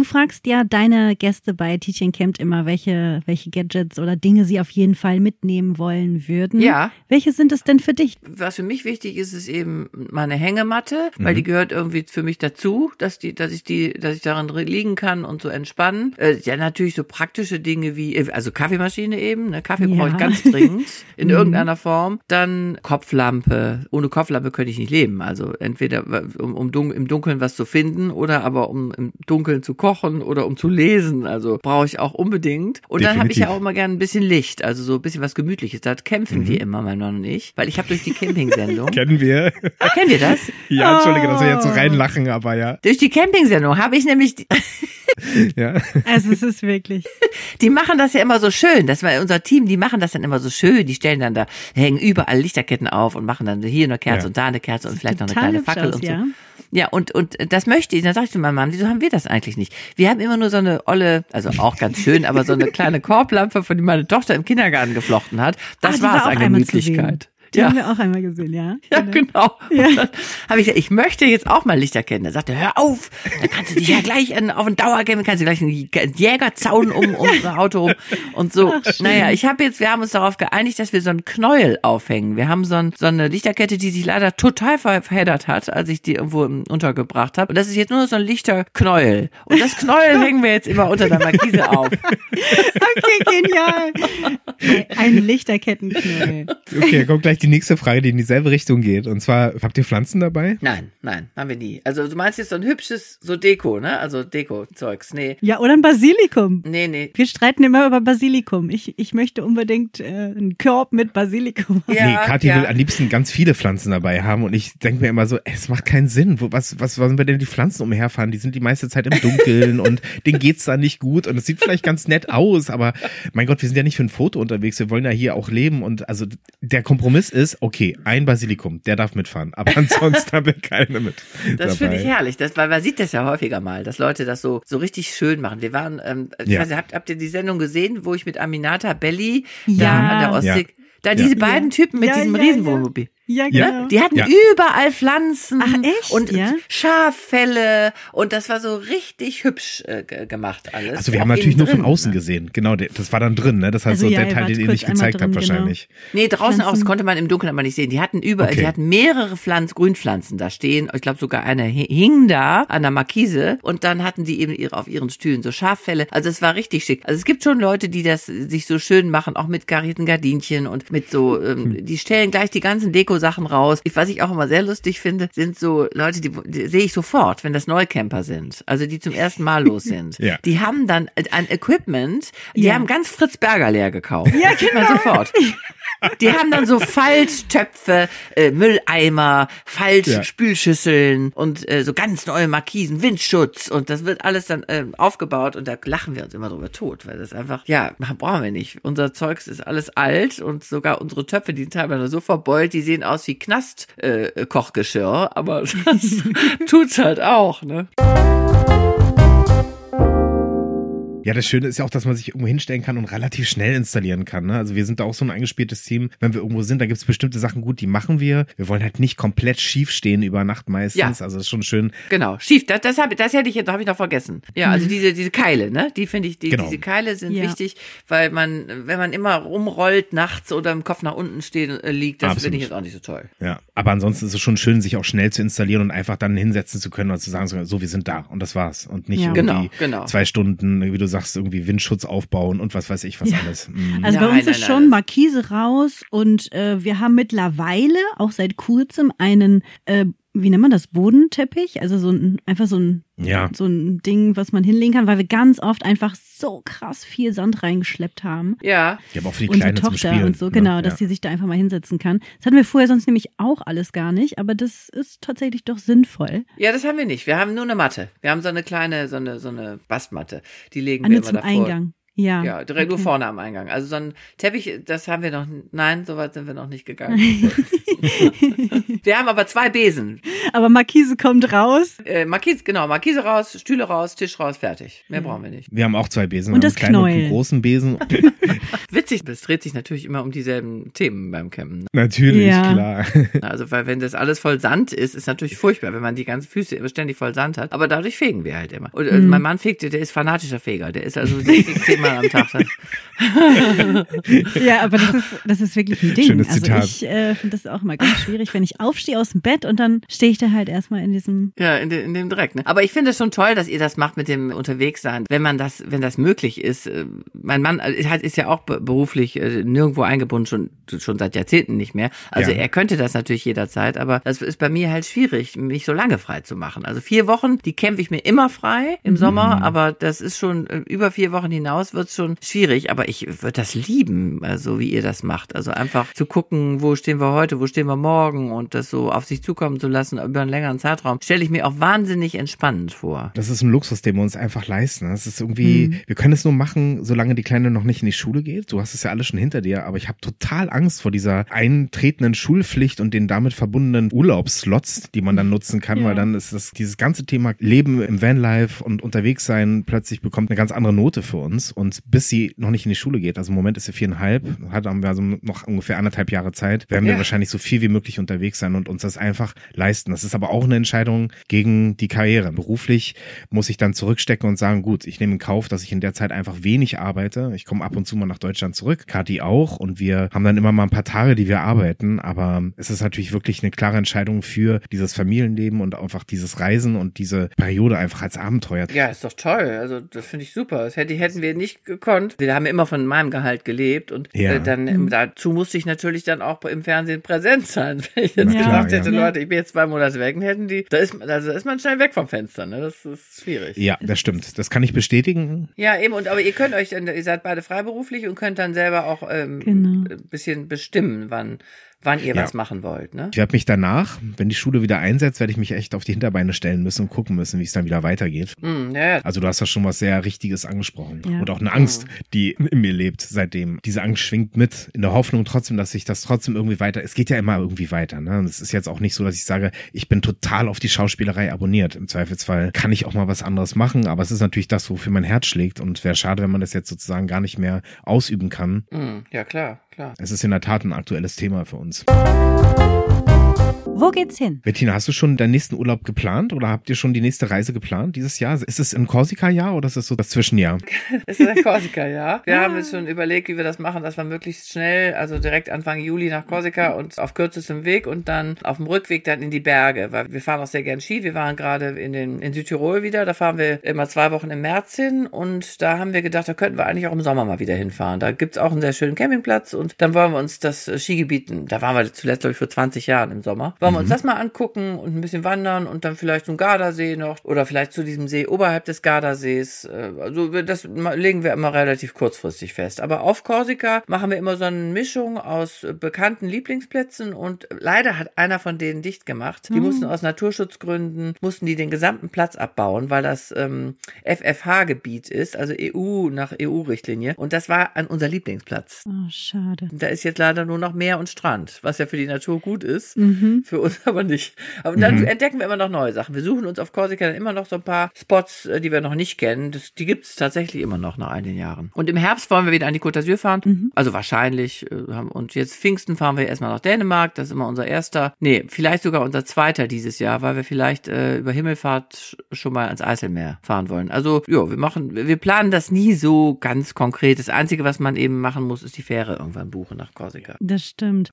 Du fragst ja deine Gäste bei Teaching Camp immer, welche, welche Gadgets oder Dinge sie auf jeden Fall mitnehmen wollen würden. Ja. Welche sind es denn für dich? Was für mich wichtig ist, ist eben meine Hängematte, mhm. weil die gehört irgendwie für mich dazu, dass die, dass ich die, dass ich darin liegen kann und so entspannen. Äh, ja, natürlich so praktische Dinge wie, also Kaffeemaschine eben, ne? Kaffee ja. brauche ich ganz dringend in mhm. irgendeiner Form. Dann Kopflampe. Ohne Kopflampe könnte ich nicht leben. Also entweder um, um dun im Dunkeln was zu finden oder aber um im Dunkeln zu kochen oder um zu lesen. Also brauche ich auch unbedingt. Und Definitiv. dann habe ich ja auch immer gerne ein bisschen Licht, also so ein bisschen was Gemütliches. Da kämpfen mhm. wir immer, mein Mann und ich, weil ich habe durch die Camping-Sendung. Kennen wir. Ah, kennt ihr das? Ja, entschuldige, dass wir jetzt so oh. reinlachen, aber ja. Durch die Camping-Sendung habe ich nämlich. Ja. Also es ist wirklich. Die machen das ja immer so schön. Das war unser Team, die machen das dann immer so schön. Die stellen dann da, hängen überall Lichterketten auf und machen dann hier eine Kerze ja. und da eine Kerze und vielleicht noch eine kleine Fackel aus, und so. Ja. Ja, und, und das möchte ich. Dann sag ich zu meinem Mann, wieso haben wir das eigentlich nicht? Wir haben immer nur so eine olle, also auch ganz schön, aber so eine kleine Korblampe, von die meine Tochter im Kindergarten geflochten hat. Das ah, war es an Gemütlichkeit. Die ja. haben wir auch einmal gesehen, ja. Ja, genau. genau. Ja. habe ich gesagt, ich möchte jetzt auch mal Lichter kennen. Da sagte, hör auf, dann kannst du dich ja gleich an, auf den Dauergame, kannst du gleich einen Jägerzaun um, um unser Auto rum und so. Ach, naja, ich habe jetzt, wir haben uns darauf geeinigt, dass wir so einen Knäuel aufhängen. Wir haben so, ein, so eine Lichterkette, die sich leider total verheddert hat, als ich die irgendwo untergebracht habe. Und das ist jetzt nur so ein Lichterknäuel. Und das Knäuel hängen wir jetzt immer unter der Markise auf. Okay, genial. Ein Lichterkettenknäuel. Okay, kommt gleich die nächste Frage, die in dieselbe Richtung geht. Und zwar, habt ihr Pflanzen dabei? Nein, nein, haben wir nie. Also du meinst jetzt so ein hübsches, so Deko, ne? Also Deko-Zeugs. Nee. Ja, oder ein Basilikum. Nee, nee. Wir streiten immer über Basilikum. Ich, ich möchte unbedingt äh, einen Korb mit Basilikum. Ja, nee, Kathi ja. will am liebsten ganz viele Pflanzen dabei haben. Und ich denke mir immer so, es macht keinen Sinn. Was, was, was sollen wir denn die Pflanzen umherfahren? Die sind die meiste Zeit im Dunkeln und denen geht's da nicht gut. Und es sieht vielleicht ganz nett aus, aber mein Gott, wir sind ja nicht für ein Foto unterwegs. Wir wollen ja hier auch leben. Und also der Kompromiss ist, okay, ein Basilikum, der darf mitfahren, aber ansonsten haben wir keine mit. Das finde ich herrlich, das, weil man sieht das ja häufiger mal, dass Leute das so, so richtig schön machen. Wir waren, ähm, ja. weiß, habt, habt ihr die Sendung gesehen, wo ich mit Aminata Belli ja. da an der Ostsee, ja. da diese beiden Typen mit diesem Riesenwohnmobil. Ja, genau. genau. Die hatten Ja. überall Pflanzen Ach, echt? und Ja? Schaffelle und das war so richtig hübsch äh, ge- gemacht alles. Also wir haben natürlich nur von drin, außen ne? gesehen. Genau, das war dann drin, ne? Das heißt Also so ja, der Teil, den ihr nicht gezeigt drin, habt genau. wahrscheinlich. Nee, draußen auch, das konnte man im Dunkeln aber nicht sehen. Die hatten überall, Okay. die hatten mehrere Pflanzen, Grünpflanzen da stehen. Ich glaube sogar eine hi- hing da an der Markise und dann hatten die eben ihre, auf ihren Stühlen so Schaffelle. Also es war richtig schick. Also es gibt schon Leute, die das sich so schön machen, auch mit karierten Gardinchen und mit so, ähm, die stellen gleich die ganzen Deko-Sachen raus. Ich, was ich auch immer sehr lustig finde, sind so Leute, die, die sehe ich sofort, wenn das Neucamper sind. Also die zum ersten Mal los sind. Ja. Die haben dann ein Equipment, die Ja. haben ganz Fritz Berger leer gekauft. Ja, Sieht man sofort. Die haben dann so Falttöpfe, äh, Mülleimer, Faltspülschüsseln und äh, so ganz neue Markisen, Windschutz und das wird alles dann äh, aufgebaut und da lachen wir uns immer drüber tot, weil das einfach, ja, brauchen wir nicht. Unser Zeugs ist alles alt und sogar unsere Töpfe, die sind teilweise so verbeult, die sehen aus wie Knast-Kochgeschirr, äh, Kochgeschirr, aber das tut's halt auch, ne? Ja, das Schöne ist ja auch, dass man sich irgendwo hinstellen kann und relativ schnell installieren kann. Ne? Also wir sind da auch so ein eingespieltes Team. Wenn wir irgendwo sind, da gibt's bestimmte Sachen gut, die machen wir. Wir wollen halt nicht komplett schief stehen über Nacht meistens. Ja. Also das ist schon schön. Genau, schief, das, das, hab, das hätte ich jetzt, habe ich noch vergessen. Ja, also diese, diese Keile, ne? Die finde ich, die, Genau. diese Keile sind Ja. wichtig, weil man, wenn man immer rumrollt nachts oder im Kopf nach unten steht, äh, liegt, das finde ich jetzt auch nicht so toll. Ja, aber ansonsten ist es schon schön, sich auch schnell zu installieren und einfach dann hinsetzen zu können und zu sagen, so, so, wir sind da und das war's. Und nicht Ja. irgendwie Genau, genau. zwei Stunden, wie du sagst, irgendwie Windschutz aufbauen und was weiß ich was Ja. alles. Mhm. Also bei Nein, uns nein, ist nein, schon Markise raus und äh, wir haben mittlerweile auch seit kurzem einen, äh, wie nennt man das, Bodenteppich? Also so ein, einfach so ein, Ja. so ein Ding, was man hinlegen kann, weil wir ganz oft einfach so krass viel Sand reingeschleppt haben. Ja, Ja, aber auch für die Unsere Kleine zum Tochter Spielen. und so, ne? genau, ja. dass sie sich da einfach mal hinsetzen kann. Das hatten wir vorher sonst nämlich auch alles gar nicht, aber das ist tatsächlich doch sinnvoll. ja, das haben wir nicht. Wir haben nur eine Matte. Wir haben so eine kleine, so eine, so eine Bastmatte. Die legen Ah, wir nur immer zum davor. Eingang. Ja. Ja, direkt nur okay. vorne am Eingang. Also so ein Teppich, das haben wir noch, nein, so weit sind wir noch nicht gegangen. wir haben aber zwei Besen. Aber Markise kommt raus. Äh, Markise, genau, Markise raus, Stühle raus, Tisch raus, fertig. Mehr brauchen wir nicht. Wir haben auch zwei Besen. Und Wir das kleinen und einen großen Besen. Witzig, es dreht sich natürlich immer um dieselben Themen beim Campen. ne? Natürlich, Ja. klar. Also, weil wenn das alles voll Sand ist, ist natürlich furchtbar, wenn man die ganzen Füße immer ständig voll Sand hat. Aber dadurch fegen wir halt immer. Und äh, mein Mann fegt, der ist fanatischer Feger. Der ist also der fegt zehnmal am Tag. Ja, aber das ist, das ist wirklich ein Ding. Schönes also Zitat. ich äh, finde das auch immer ganz schwierig, wenn ich aufstehe aus dem Bett und dann stehe ich da halt erstmal in diesem Ja, in, de, in dem Dreck. Ne? Aber ich finde es schon toll, dass ihr das macht mit dem Unterwegssein, wenn man das, wenn das möglich ist. Äh, Mein Mann äh, hat- ist ja auch be- beruflich äh, nirgendwo eingebunden, schon schon seit Jahrzehnten nicht mehr. Also Ja. er könnte das natürlich jederzeit, aber das ist bei mir halt schwierig, mich so lange frei zu machen. Also vier Wochen, die kämpfe ich mir immer frei im Sommer, aber das ist schon über vier Wochen hinaus wird's schon schwierig. Aber ich würde das lieben, also wie ihr das macht. Also einfach zu gucken, wo stehen wir heute, wo stehen wir morgen und das so auf sich zukommen zu lassen über einen längeren Zeitraum, stelle ich mir auch wahnsinnig entspannend vor. Das ist ein Luxus, den wir uns einfach leisten. Das ist irgendwie, wir können es nur machen, solange die Kleine noch nicht in die Schule geht. Du hast es ja alles schon hinter dir, aber ich habe total Angst vor dieser eintretenden Schulpflicht und den damit verbundenen Urlaubsslots, die man dann nutzen kann, Ja. weil dann ist das dieses ganze Thema Leben im Vanlife und unterwegs sein plötzlich bekommt eine ganz andere Note für uns. Und bis sie noch nicht in die Schule geht, also im Moment ist sie viereinhalb, hat haben wir also noch ungefähr anderthalb Jahre Zeit, werden wir Ja. wahrscheinlich so viel wie möglich unterwegs sein und uns das einfach leisten. Das ist aber auch eine Entscheidung gegen die Karriere. Beruflich muss ich dann zurückstecken und sagen, gut, ich nehme in Kauf, dass ich in der Zeit einfach wenig arbeite. Ich komme ab und zu mal nach Deutschland zurück, Kathi auch und wir haben dann immer mal ein paar Tage, die wir arbeiten, aber es ist natürlich wirklich eine klare Entscheidung für dieses Familienleben und einfach dieses Reisen und diese Periode einfach als Abenteuer. Ja, ist doch toll. Also das finde ich super. Das hätte, hätten wir nicht gekonnt. Wir haben immer von meinem Gehalt gelebt und Ja. äh, dann ähm, dazu musste ich natürlich dann auch im Fernsehen präsent sein. Wenn ich jetzt Na klar, gesagt hätte, ja. Leute, ich bin jetzt zwei Monate weg, dann hätten die, da ist, also da ist man schnell weg vom Fenster. Ne? Das ist schwierig. Ja, das stimmt. Das kann ich bestätigen. Ja, eben, und aber ihr könnt euch dann, ihr seid beide freiberuflich und könnt dann selber auch ähm, Genau. ein bisschen bestimmen, wann, wann ihr Ja. was machen wollt, ne? Ich werde mich danach, wenn die Schule wieder einsetzt, werde ich mich echt auf die Hinterbeine stellen müssen und gucken müssen, wie es dann wieder weitergeht. Hm, ja, ja. Also du hast da schon was sehr Richtiges angesprochen. Ja. Und auch eine Angst, die in mir lebt seitdem. Diese Angst schwingt mit, in der Hoffnung trotzdem, dass sich das trotzdem irgendwie weiter, es geht ja immer irgendwie weiter. Ne? Und es ist jetzt auch nicht so, dass ich sage, ich bin total auf die Schauspielerei abonniert. Im Zweifelsfall kann ich auch mal was anderes machen, aber es ist natürlich das, wofür mein Herz schlägt und wäre schade, wenn man das jetzt sozusagen gar nicht mehr ausüben kann. Hm, ja, klar, klar. Es ist in der Tat ein aktuelles Thema für uns. Wo geht's hin? Bettina, hast du schon deinen nächsten Urlaub geplant oder habt ihr schon die nächste Reise geplant dieses Jahr? Ist es im Korsika-Jahr oder ist es so das Zwischenjahr? es ist ein Korsika-Jahr. Wir haben uns schon überlegt, wie wir das machen, dass wir möglichst schnell, also direkt Anfang Juli nach Korsika und auf kürzestem Weg und dann auf dem Rückweg dann in die Berge, weil wir fahren auch sehr gern Ski. Wir waren gerade in, den, in Südtirol wieder, da fahren wir immer zwei Wochen im März hin und da haben wir gedacht, da könnten wir eigentlich auch im Sommer mal wieder hinfahren. Da gibt's auch einen sehr schönen Campingplatz und dann wollen wir uns das Skigebiet, da waren wir zuletzt, glaube ich, vor 20 Jahren im Sommer, wollen wir uns mhm. das mal angucken und ein bisschen wandern und dann vielleicht zum Gardasee noch oder vielleicht zu diesem See oberhalb des Gardasees. Äh, also das legen wir immer relativ kurzfristig fest. Aber auf Korsika machen wir immer so eine Mischung aus bekannten Lieblingsplätzen und leider hat einer von denen dicht gemacht. Die mhm. mussten aus Naturschutzgründen, mussten die den gesamten Platz abbauen, weil das ähm, FFH-Gebiet ist, also EU nach EU-Richtlinie. Und das war an unser Lieblingsplatz. Oh, schade. Da ist jetzt leider nur noch Meer und Strand, was ja für die Natur gut ist, mhm. Für uns aber nicht. Aber dann mhm. entdecken wir immer noch neue Sachen. Wir suchen uns auf Korsika dann immer noch so ein paar Spots, äh, die wir noch nicht kennen. Das, die gibt es tatsächlich immer noch nach einigen Jahren. Und im Herbst wollen wir wieder an die Côte d'Azur fahren. Mhm. Also wahrscheinlich. Äh, und jetzt Pfingsten fahren wir erstmal nach Dänemark. Das ist immer unser erster. Nee, vielleicht sogar unser zweiter dieses Jahr, weil wir vielleicht äh, über Himmelfahrt schon mal ans Eiselmeer fahren wollen. Also, ja, wir machen, wir planen das nie so ganz konkret. Das Einzige, was man eben machen muss, ist die Fähre irgendwann buchen nach Korsika. Das stimmt.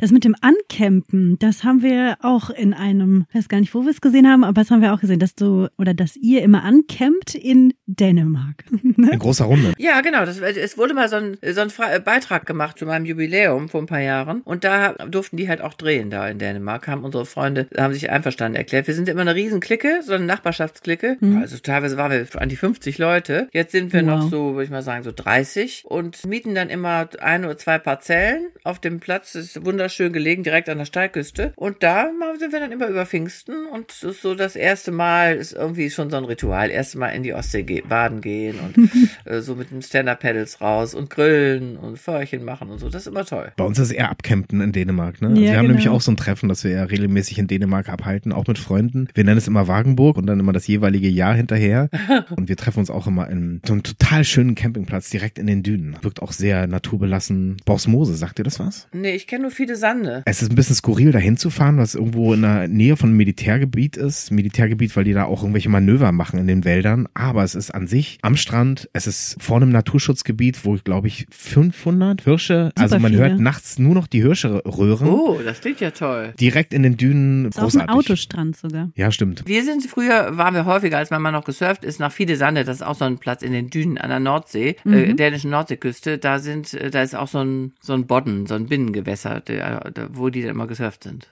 Das mit dem Ancampen, das haben wir auch in einem, ich weiß gar nicht, wo wir es gesehen haben, aber das haben wir auch gesehen, dass du oder dass ihr immer ancampt in Dänemark. In großer Runde. Ja, genau. Das, es wurde mal so ein, so ein äh, Beitrag gemacht zu meinem Jubiläum vor ein paar Jahren und da durften die halt auch drehen da in Dänemark. Haben unsere Freunde, haben sich einverstanden erklärt. Wir sind immer eine Riesenklicke, so eine Nachbarschaftsklicke. Mhm. Also teilweise waren wir an die 50 Leute. Jetzt sind wir wow. noch so, würde ich mal sagen, so 30 und mieten dann immer ein oder zwei Parzellen auf dem Platz. Das ist wunderschön wunderschön gelegen, direkt an der Steilküste. Und da sind wir dann immer über Pfingsten und so das erste Mal ist irgendwie schon so ein Ritual. Erste Mal in die Ostsee ge baden gehen und äh, so mit den Stand-Up-Pedals raus und grillen und Feuerchen machen und so. Das ist immer toll. Bei uns ist es eher Abcampen in Dänemark. Ne? Also ja, wir haben genau. nämlich auch so ein Treffen, das wir ja regelmäßig in Dänemark abhalten, auch mit Freunden. Wir nennen es immer Wagenburg und dann immer das jeweilige Jahr hinterher. und wir treffen uns auch immer in so einem total schönen Campingplatz direkt in den Dünen. Wirkt auch sehr naturbelassen. Borsmose, sagt ihr das was? Nee, ich kenne nur viele Sande. Es ist ein bisschen skurril, dahin zu fahren, was irgendwo in der Nähe von einem Militärgebiet ist. Militärgebiet, weil die da auch irgendwelche Manöver machen in den Wäldern. Aber es ist an sich am Strand. Es ist vor einem Naturschutzgebiet, wo, glaube ich, 500 Hirsche, Super also man viele. hört nachts nur noch die Hirsche röhren. Oh, das klingt ja toll. Direkt in den Dünen. Das ist großartig. auch ein Autostrand sogar. Ja, stimmt. Wir sind früher, waren wir häufiger, als mein Mann noch gesurft ist, nach Fiedesande. Das ist auch so ein Platz in den Dünen an der Nordsee, äh, mhm. äh, dänischen Nordseeküste. Da sind, äh, da ist auch so ein, so ein Bodden, so ein Binnengewässer, der, wo die dann immer gesurft sind.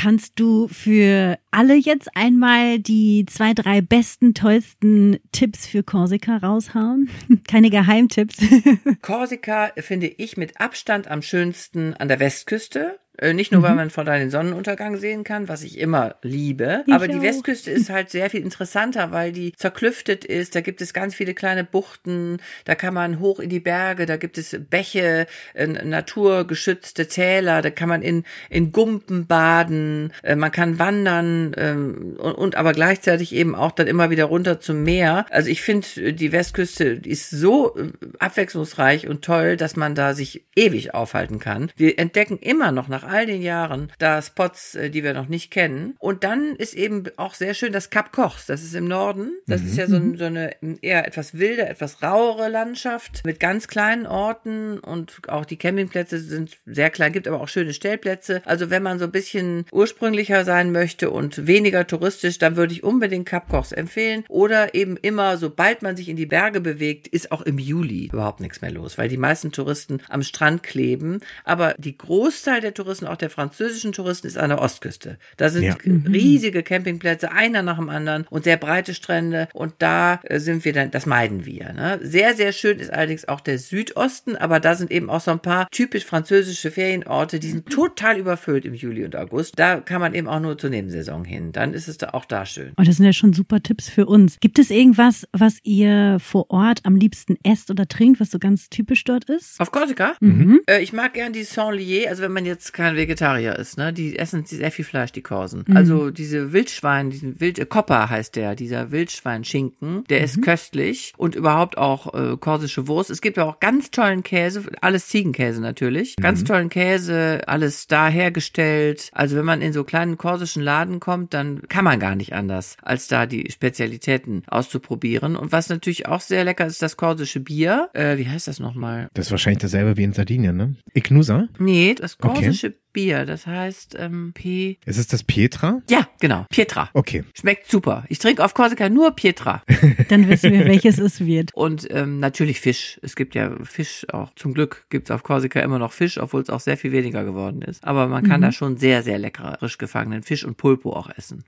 Kannst du für alle jetzt einmal die zwei, drei besten, tollsten Tipps für Korsika raushauen? Keine Geheimtipps. Korsika finde ich mit Abstand am schönsten an der Westküste. Äh, nicht nur, mhm. weil man von da den Sonnenuntergang sehen kann, was ich immer liebe, ich aber auch. die Westküste ist halt sehr viel interessanter, weil die zerklüftet ist. Da gibt es ganz viele kleine Buchten, da kann man hoch in die Berge, da gibt es Bäche, äh, naturgeschützte Täler, da kann man in, in Gumpen baden, äh, man kann wandern ähm, und, und aber gleichzeitig eben auch dann immer wieder runter zum Meer. Also ich finde, die Westküste ist so abwechslungsreich und toll, dass man da sich ewig aufhalten kann. Wir entdecken immer noch nach all den Jahren da Spots, äh, die wir noch nicht kennen. Und dann ist eben auch sehr schön das Kap Kochs. Das ist im Norden. Das mhm. ist ja so, so, eine eher etwas wilde, etwas rauere Landschaft mit ganz kleinen Orten und auch die Campingplätze sind sehr klein, gibt aber auch schöne Stellplätze. Also wenn man so ein bisschen ursprünglicher sein möchte und weniger touristisch, dann würde ich unbedingt Kap Kochs empfehlen. Oder eben immer, sobald man sich in die Berge bewegt, ist auch im Juli überhaupt nichts mehr los, weil die meisten Touristen am Strand kleben. Aber die Großteil der Touristen Touristen, auch der französischen Touristen, ist an der Ostküste. Da sind ja. Mhm. riesige Campingplätze, einer nach dem anderen und sehr breite Strände. Und da äh, sind wir dann, das meiden wir. Ne? Sehr, sehr schön ist allerdings auch der Südosten, aber da sind eben auch so ein paar typisch französische Ferienorte, die sind total überfüllt im Juli und August. Da kann man eben auch nur zur Nebensaison hin. Dann ist es da auch da schön. Und oh, das sind ja schon super Tipps für uns. Gibt es irgendwas, was ihr vor Ort am liebsten esst oder trinkt, was so ganz typisch dort ist? Auf Korsika? Mhm. Äh, ich mag gern die Saint-Lier. Also wenn man jetzt kein man Vegetarier ist, ne? Die essen sehr viel Fleisch, die Korsen. Mhm. Also diese Wildschwein, diesen Wild, äh, Kopper heißt der, dieser Wildschweinschinken, der mhm. ist köstlich und überhaupt auch äh, korsische Wurst. Es gibt ja auch ganz tollen Käse, alles Ziegenkäse natürlich. Mhm. Ganz tollen Käse, alles da hergestellt. Also wenn man in so kleinen korsischen Laden kommt, dann kann man gar nicht anders, als da die Spezialitäten auszuprobieren. Und was natürlich auch sehr lecker ist, das korsische Bier. Äh, wie heißt das nochmal? Das ist wahrscheinlich dasselbe wie in Sardinien, ne? Ignusa? Nee, das korsische okay. Bier, das heißt ähm, P. Ist es das Pietra? Ja, genau, Pietra. Okay. Schmeckt super. Ich trinke auf Korsika nur Pietra. Dann wissen wir, welches es wird. Und ähm, natürlich Fisch. Es gibt ja Fisch auch. Zum Glück gibt es auf Korsika immer noch Fisch, obwohl es auch sehr viel weniger geworden ist. Aber man kann mhm. da schon sehr, sehr lecker frisch gefangenen Fisch und Pulpo auch essen.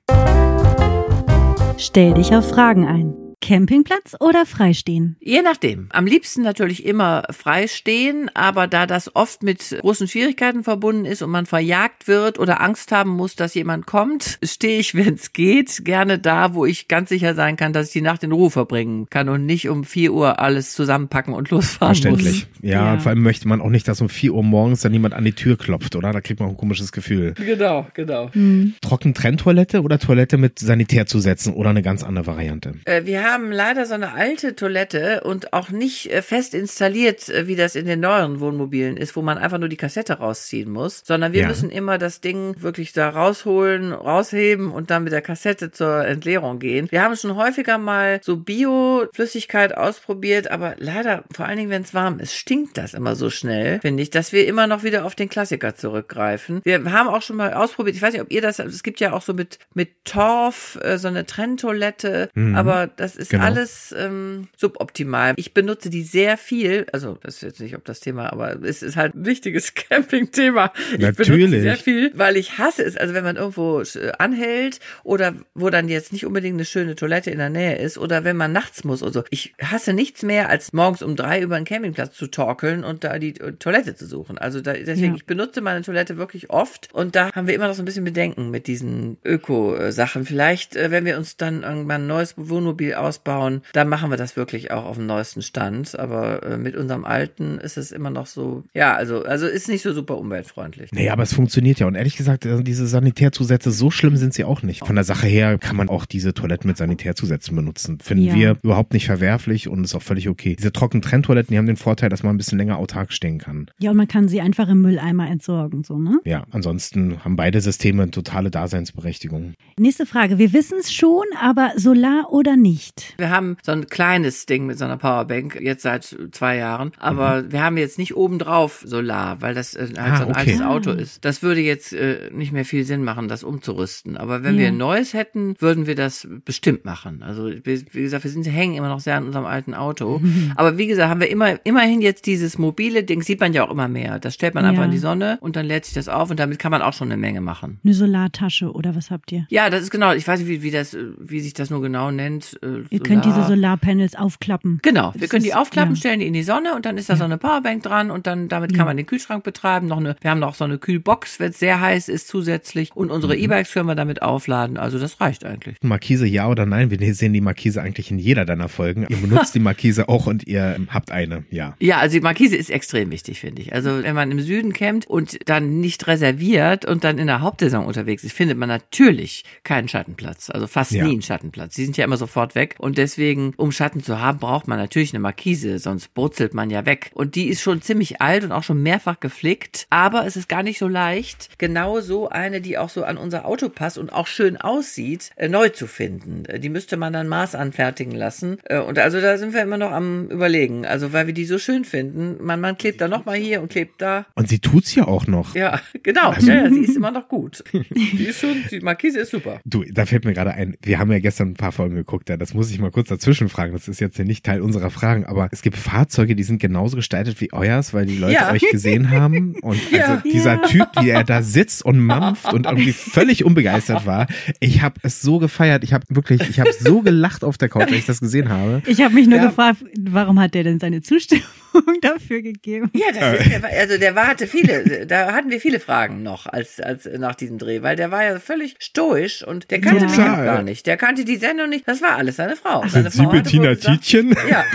Stell dich auf Fragen ein. Campingplatz oder freistehen? Je nachdem. Am liebsten natürlich immer freistehen, aber da das oft mit großen Schwierigkeiten verbunden ist und man verjagt wird oder Angst haben muss, dass jemand kommt, stehe ich, wenn es geht, gerne da, wo ich ganz sicher sein kann, dass ich die Nacht in Ruhe verbringen kann und nicht um 4 Uhr alles zusammenpacken und losfahren Verständlich. muss. Ja, ja. vor allem möchte man auch nicht, dass um 4 Uhr morgens dann jemand an die Tür klopft, oder? Da kriegt man ein komisches Gefühl. Genau, genau. Mhm. Trockentrenntoilette oder Toilette mit Sanitärzusätzen oder eine ganz andere Variante? Äh, wir haben leider so eine alte Toilette und auch nicht äh, fest installiert, äh, wie das in den neueren Wohnmobilen ist, wo man einfach nur die Kassette rausziehen muss, sondern wir ja. müssen immer das Ding wirklich da rausholen, rausheben und dann mit der Kassette zur Entleerung gehen. Wir haben schon häufiger mal so Bio-Flüssigkeit ausprobiert, aber leider, vor allen Dingen, wenn es warm ist, stinkt das immer so schnell, finde ich, dass wir immer noch wieder auf den Klassiker zurückgreifen. Wir haben auch schon mal ausprobiert, ich weiß nicht, ob ihr das, es gibt ja auch so mit, mit Torf, äh, so eine Trenntoilette, mhm. aber das ist genau. alles ähm, suboptimal. Ich benutze die sehr viel, also das ist jetzt nicht ob das Thema, aber es ist halt ein wichtiges Camping-Thema. Ich Natürlich. benutze sehr viel, weil ich hasse es, also wenn man irgendwo äh, anhält oder wo dann jetzt nicht unbedingt eine schöne Toilette in der Nähe ist oder wenn man nachts muss oder so. Ich hasse nichts mehr, als morgens um drei über einen Campingplatz zu torkeln und da die Toilette zu suchen. Also da, deswegen, ja. ich benutze meine Toilette wirklich oft und da haben wir immer noch so ein bisschen Bedenken mit diesen Öko-Sachen. Vielleicht, äh, wenn wir uns dann irgendwann ein neues Wohnmobil ausbauen, da machen wir das wirklich auch auf dem neuesten Stand. Aber äh, mit unserem alten ist es immer noch so, ja, also, also ist nicht so super umweltfreundlich. Nee, aber es funktioniert ja. Und ehrlich gesagt, also diese Sanitärzusätze, so schlimm sind sie auch nicht. Von der Sache her kann man auch diese Toiletten mit Sanitärzusätzen benutzen. Finden ja. wir überhaupt nicht verwerflich und ist auch völlig okay. Diese trockenen Trenntoiletten, die haben den Vorteil, dass man ein bisschen länger autark stehen kann. Ja, und man kann sie einfach im Mülleimer entsorgen, so, ne? Ja, ansonsten haben beide Systeme eine totale Daseinsberechtigung. Nächste Frage. Wir wissen es schon, aber Solar oder nicht? Wir haben so ein kleines Ding mit so einer Powerbank, jetzt seit zwei Jahren. Aber mhm. wir haben jetzt nicht obendrauf Solar, weil das äh, halt ah, so ein okay. altes Auto ist. Das würde jetzt äh, nicht mehr viel Sinn machen, das umzurüsten. Aber wenn ja. wir ein neues hätten, würden wir das bestimmt machen. Also wie, wie gesagt, wir sind hängen immer noch sehr an unserem alten Auto. Mhm. Aber wie gesagt, haben wir immer immerhin jetzt dieses mobile Ding, sieht man ja auch immer mehr. Das stellt man ja. einfach in die Sonne und dann lädt sich das auf und damit kann man auch schon eine Menge machen. Eine Solartasche oder was habt ihr? Ja, das ist genau. Ich weiß nicht, wie, wie das, wie sich das nur genau nennt. Ihr könnt diese Solarpanels aufklappen. Genau, wir das können die aufklappen, ja. stellen die in die Sonne und dann ist da ja. so eine Powerbank dran und dann damit kann man den Kühlschrank betreiben. Noch eine, wir haben noch so eine Kühlbox, wenn es sehr heiß ist zusätzlich und unsere mhm. E-Bikes können wir damit aufladen. Also das reicht eigentlich. Markise ja oder nein? Wir sehen die Markise eigentlich in jeder deiner Folgen. Ihr benutzt die Markise auch und ihr habt eine, ja. Ja, also die Markise ist extrem wichtig, finde ich. Also wenn man im Süden campt und dann nicht reserviert und dann in der Hauptsaison unterwegs ist, findet man natürlich keinen Schattenplatz. Also fast ja. nie einen Schattenplatz. Die sind ja immer sofort weg und deswegen, um Schatten zu haben, braucht man natürlich eine Markise, sonst brutzelt man ja weg. Und die ist schon ziemlich alt und auch schon mehrfach geflickt, aber es ist gar nicht so leicht, genau so eine, die auch so an unser Auto passt und auch schön aussieht, äh, neu zu finden. Äh, die müsste man dann Maß anfertigen lassen. Äh, und also da sind wir immer noch am überlegen. Also weil wir die so schön finden. Man, man klebt da nochmal hier und klebt da. Und sie tut's ja auch noch. Ja, genau. Also. Ja, ja, sie ist immer noch gut. die ist schon, die Markise ist super. Du, da fällt mir gerade ein, wir haben ja gestern ein paar Folgen geguckt, ja, das muss ich mal kurz dazwischen fragen. Das ist jetzt ja nicht Teil unserer Fragen, aber es gibt Fahrzeuge, die sind genauso gestaltet wie euers, weil die Leute ja. euch gesehen haben. Und ja. also dieser ja. Typ, wie er da sitzt und mampft und irgendwie völlig unbegeistert war. Ich habe es so gefeiert. Ich habe wirklich, ich habe so gelacht auf der Couch, als ich das gesehen habe. Ich habe mich nur gefragt, warum hat der denn seine Zustimmung dafür gegeben? Ja, das ist, also der war, hatte viele, da hatten wir viele Fragen noch als, als nach diesem Dreh, weil der war ja völlig stoisch und der kannte mich gar nicht. Der kannte die Sendung nicht. Das war alles seine Frau. Seine Sind Frau Sie Bettina Tietjen? Ja.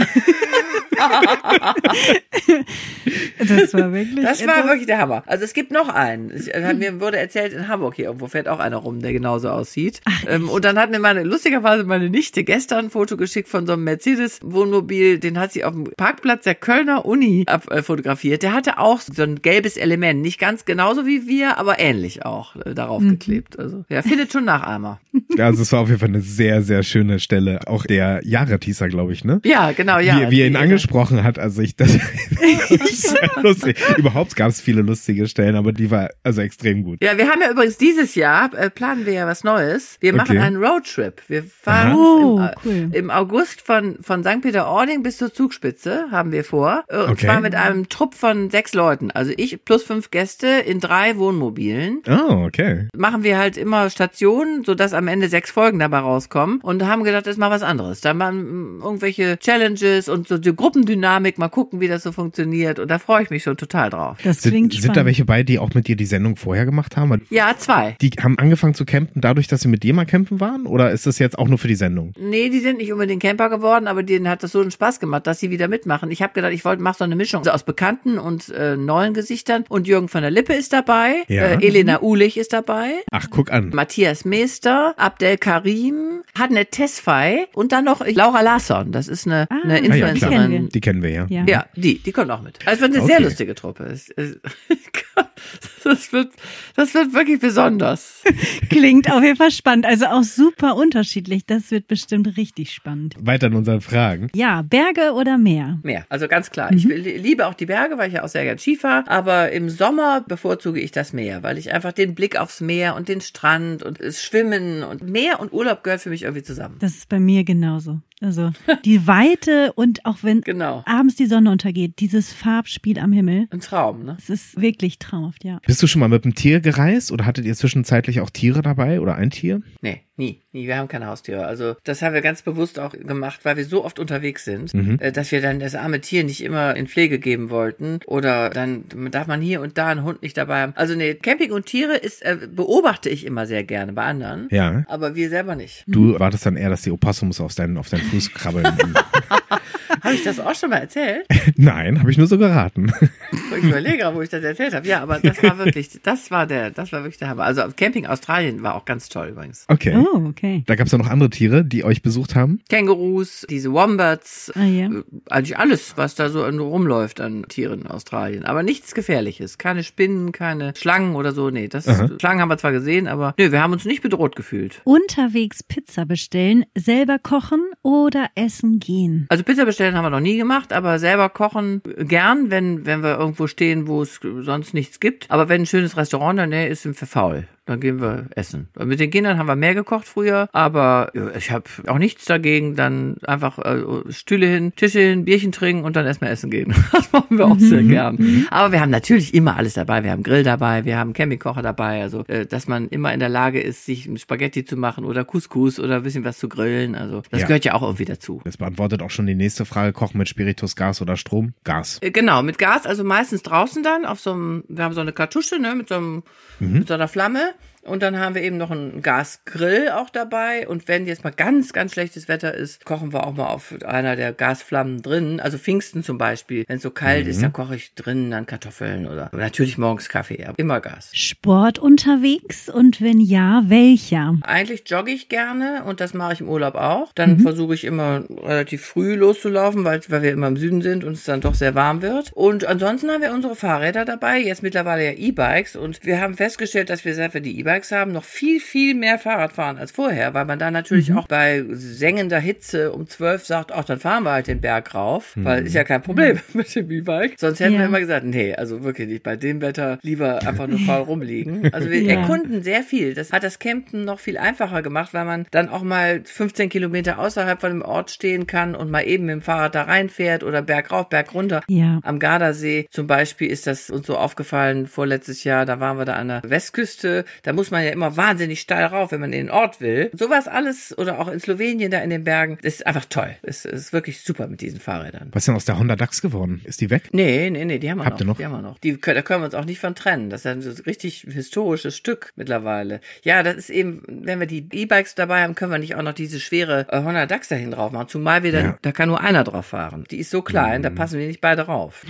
das war wirklich. Das war wirklich der Hammer. Also es gibt noch einen. Ich, äh, mir wurde erzählt, in Hamburg hier irgendwo fährt auch einer rum, der genauso aussieht. ähm, und dann hat mir meine, lustigerweise meine Nichte gestern ein Foto geschickt von so einem Mercedes-Wohnmobil, den hat sie auf dem Parkplatz der Kölner Uni äh, fotografiert. Der hatte auch so ein gelbes Element. Nicht ganz genauso wie wir, aber ähnlich auch äh, darauf mhm. geklebt. Also ja, findet schon Nachahmer. Ja, also es war auf jeden Fall eine sehr, sehr schöne Stelle. Auch der Jared-Teaser, glaube ich, ne? Ja, genau, ja. Wie, wie er ihn angesprochen hat, also ich das, das lustig. Überhaupt gab es viele lustige Stellen, aber die war also extrem gut. Ja, wir haben ja übrigens dieses Jahr, äh, planen wir ja was Neues. Wir machen okay. einen Roadtrip. Wir fahren oh, im, äh, cool. im, August von, von St. Peter-Ording bis zur Zugspitze, haben wir vor. Äh, und okay. zwar mit einem Trupp von sechs Leuten. Also ich plus fünf Gäste in drei Wohnmobilen. Oh, okay. Machen wir halt immer Stationen, sodass am Ende sechs Folgen dabei rauskommen. Und haben gedacht, das ist mal was anderes. Da machen irgendwelche Challenges und so die Gruppendynamik, mal gucken, wie das so funktioniert. Und da freue ich mich schon total drauf. Das klingt sind, sind da welche bei, die auch mit dir die Sendung vorher gemacht haben? Ja, zwei. Die haben angefangen zu campen dadurch, dass sie mit dir mal campen waren? Oder ist das jetzt auch nur für die Sendung? Nee, die sind nicht unbedingt Camper geworden, aber denen hat das so einen Spaß gemacht, dass sie wieder mitmachen. Ich habe gedacht, ich wollte mach so eine Mischung aus bekannten und äh, neuen Gesichtern. Und Jürgen von der Lippe ist dabei, ja. äh, Elena Ulich ist dabei. Ach, guck an. Matthias Meester, Abdel Karim, Hadne Tesfay und dann noch Laura Larsson. Das ist eine, ah, eine Influencerin. Ah, ja, die kennen wir ja. Ja, ja die, die kommt auch mit. Also es wird eine okay. sehr lustige Truppe. Das wird, das wird wirklich besonders. Klingt auf jeden Fall spannend. Also auch super unterschiedlich. Das wird bestimmt richtig spannend. Weiter in unseren Fragen. Ja, Berge oder Meer? Meer. Also ganz klar. Mhm. Ich liebe auch die Berge, weil ich ja auch sehr gerne Skifahre. Aber im Sommer bevorzuge ich das Meer, weil ich einfach den Blick aufs Meer und den Strand und das Schwimmen und Meer und Urlaub gehört für mich irgendwie zusammen. Das ist bei mir genauso. Also die Weite und auch wenn genau. abends die Sonne untergeht, dieses Farbspiel am Himmel. Ein Traum, ne? Es ist wirklich traumhaft, ja. Bist du schon mal mit einem Tier gereist oder hattet ihr zwischenzeitlich auch Tiere dabei oder ein Tier? Nee. Nie, nie. Wir haben keine Haustiere. Also das haben wir ganz bewusst auch gemacht, weil wir so oft unterwegs sind, mhm. Äh, dass wir dann das arme Tier nicht immer in Pflege geben wollten. Oder dann darf man hier und da einen Hund nicht dabei haben. Also nee, Camping und Tiere ist äh, beobachte ich immer sehr gerne bei anderen. Ja. Aber wir selber nicht. Du wartest dann eher, dass die Opossums auf deinen, auf deinen Fuß krabbeln. habe ich das auch schon mal erzählt? Nein, habe ich nur so geraten. Ich überlege, wo ich das erzählt habe. Ja, aber das war wirklich, das war der, das war wirklich der Hammer. Also Camping Australien war auch ganz toll übrigens. Okay. Oh, okay. Da gab es ja noch andere Tiere, die euch besucht haben? Kängurus, diese Wombats, ah, ja. Äh, eigentlich alles, was da so rumläuft an Tieren in Australien. Aber nichts Gefährliches. Keine Spinnen, keine Schlangen oder so. Nee, das Aha. Schlangen haben wir zwar gesehen, aber nö, wir haben uns nicht bedroht gefühlt. Unterwegs Pizza bestellen, selber kochen oder essen gehen? Also Pizza bestellen haben wir noch nie gemacht, aber selber kochen gern, wenn, wenn wir irgendwo stehen, wo es sonst nichts gibt. Aber wenn ein schönes Restaurant in der Nähe ist, sind wir faul dann gehen wir essen. Mit den Kindern haben wir mehr gekocht früher, aber ich habe auch nichts dagegen, dann einfach äh, Stühle hin, Tische hin, Bierchen trinken und dann erstmal essen gehen. Das machen wir auch sehr mhm. gern. Mhm. Aber wir haben natürlich immer alles dabei. Wir haben Grill dabei, wir haben Campingkocher dabei, also äh, dass man immer in der Lage ist, sich ein Spaghetti zu machen oder Couscous oder ein bisschen was zu grillen. Also das ja. gehört ja auch irgendwie dazu. Das beantwortet auch schon die nächste Frage. Kochen mit Spiritus, Gas oder Strom? Gas. Äh, genau, mit Gas, also meistens draußen dann auf so einem, wir haben so eine Kartusche, ne, mit so einem, mhm. mit so einer Flamme. Und dann haben wir eben noch einen Gasgrill auch dabei. Und wenn jetzt mal ganz, ganz schlechtes Wetter ist, kochen wir auch mal auf einer der Gasflammen drin. Also Pfingsten zum Beispiel. Wenn es so kalt mhm. ist, dann koche ich drinnen dann Kartoffeln oder natürlich morgens Kaffee. Aber immer Gas. Sport unterwegs? Und wenn ja, welcher? Eigentlich jogge ich gerne und das mache ich im Urlaub auch. Dann mhm. versuche ich immer relativ früh loszulaufen, weil, weil wir immer im Süden sind und es dann doch sehr warm wird. Und ansonsten haben wir unsere Fahrräder dabei. Jetzt mittlerweile ja E-Bikes. Und wir haben festgestellt, dass wir sehr für die E-Bikes Haben, noch viel, viel mehr Fahrrad fahren als vorher, weil man da natürlich mhm. auch bei sengender Hitze um zwölf sagt, ach, dann fahren wir halt den Berg rauf, mhm. weil ist ja kein Problem mit dem E-Bike. Sonst hätten ja. wir immer gesagt, nee, also wirklich nicht, bei dem Wetter lieber einfach nur faul rumliegen. Also wir ja. erkunden sehr viel. Das hat das Campen noch viel einfacher gemacht, weil man dann auch mal 15 Kilometer außerhalb von dem Ort stehen kann und mal eben mit dem Fahrrad da reinfährt oder Berg rauf, Berg runter. Ja. Am Gardasee zum Beispiel ist das uns so aufgefallen vorletztes Jahr, da waren wir da an der Westküste, da muss muss man ja immer wahnsinnig steil rauf, wenn man in den Ort will. Sowas alles oder auch in Slowenien da in den Bergen, das ist einfach toll. Es ist wirklich super mit diesen Fahrrädern. Was ist denn aus der Honda DAX geworden? Ist die weg? Nee, nee, nee, die haben wir Habt noch. ihr noch? Die haben wir noch. Die, da können wir uns auch nicht von trennen. Das ist ein richtig historisches Stück mittlerweile. Ja, das ist eben, wenn wir die E-Bikes dabei haben, können wir nicht auch noch diese schwere äh, Honda DAX dahin drauf machen. Zumal wir dann, Ja. da kann nur einer drauf fahren. Die ist so klein, da passen wir nicht beide rauf.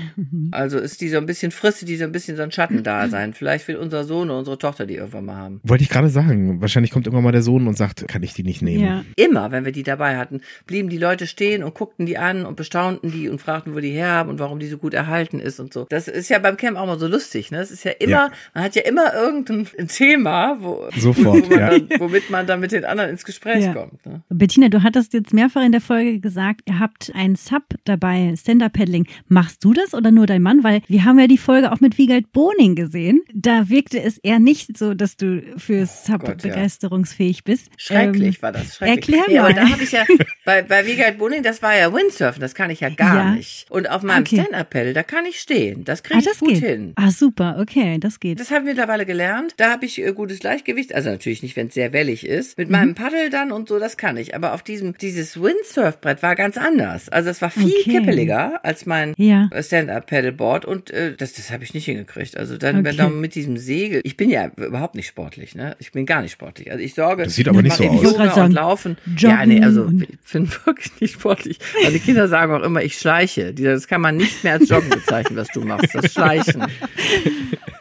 Also ist die so ein bisschen, frisst die so ein bisschen so ein Schattendasein. Vielleicht will unser Sohn oder unsere Tochter die irgendwann mal haben. Wollte ich gerade sagen. Wahrscheinlich kommt irgendwann mal der Sohn und sagt, kann ich die nicht nehmen? Ja. Immer, wenn wir die dabei hatten, blieben die Leute stehen und guckten die an und bestaunten die und fragten, wo die her haben und warum die so gut erhalten ist und so. Das ist ja beim Camp auch mal so lustig, ne? Es ist ja immer, Ja. man hat ja immer irgendein Thema, wo, Sofort, wo man ja. dann, womit man dann mit den anderen ins Gespräch Ja. kommt. Ne? Bettina, du hattest jetzt mehrfach in der Folge gesagt, ihr habt einen Sub dabei, Stand-Up-Paddling. Machst du das oder nur dein Mann? Weil wir haben ja die Folge auch mit Wiegald Boning gesehen. Da wirkte es eher nicht so, dass du für Sub Oh Gott, ja. begeisterungsfähig bist. Schrecklich Ähm, war das. Schrecklich. erklär aber mal. da habe ich ja, bei, bei Wiegald Boning, das war ja Windsurfen, das kann ich ja gar Ja. nicht. Und auf meinem Okay. Stand-Up-Pedal, da kann ich stehen. Das kriege Ah, ich das gut geht. hin. Ah, super, okay, das geht. Das habe ich mittlerweile gelernt. Da habe ich äh, gutes Gleichgewicht. Also natürlich nicht, wenn es sehr wellig ist. Mhm. Mit meinem Paddel dann und so, das kann ich. Aber auf diesem, dieses Windsurfbrett war ganz anders. Also es war viel Okay. kippeliger als mein Ja. Stand-Up-Paddleboard und äh, das, das habe ich nicht hingekriegt. Also dann, wenn Okay. dann mit diesem Segel. Ich bin ja überhaupt nicht sportlich, ne? Ich bin gar nicht sportlich. Also ich sorge. Das sieht aber nicht ich so aus. Yoga sagen, und Laufen. Joggen ja, nee, also ich bin wirklich nicht sportlich. Meine Kinder sagen auch immer, ich schleiche. Die- Das kann man nicht mehr als Joggen bezeichnen, was du machst. Das Schleichen.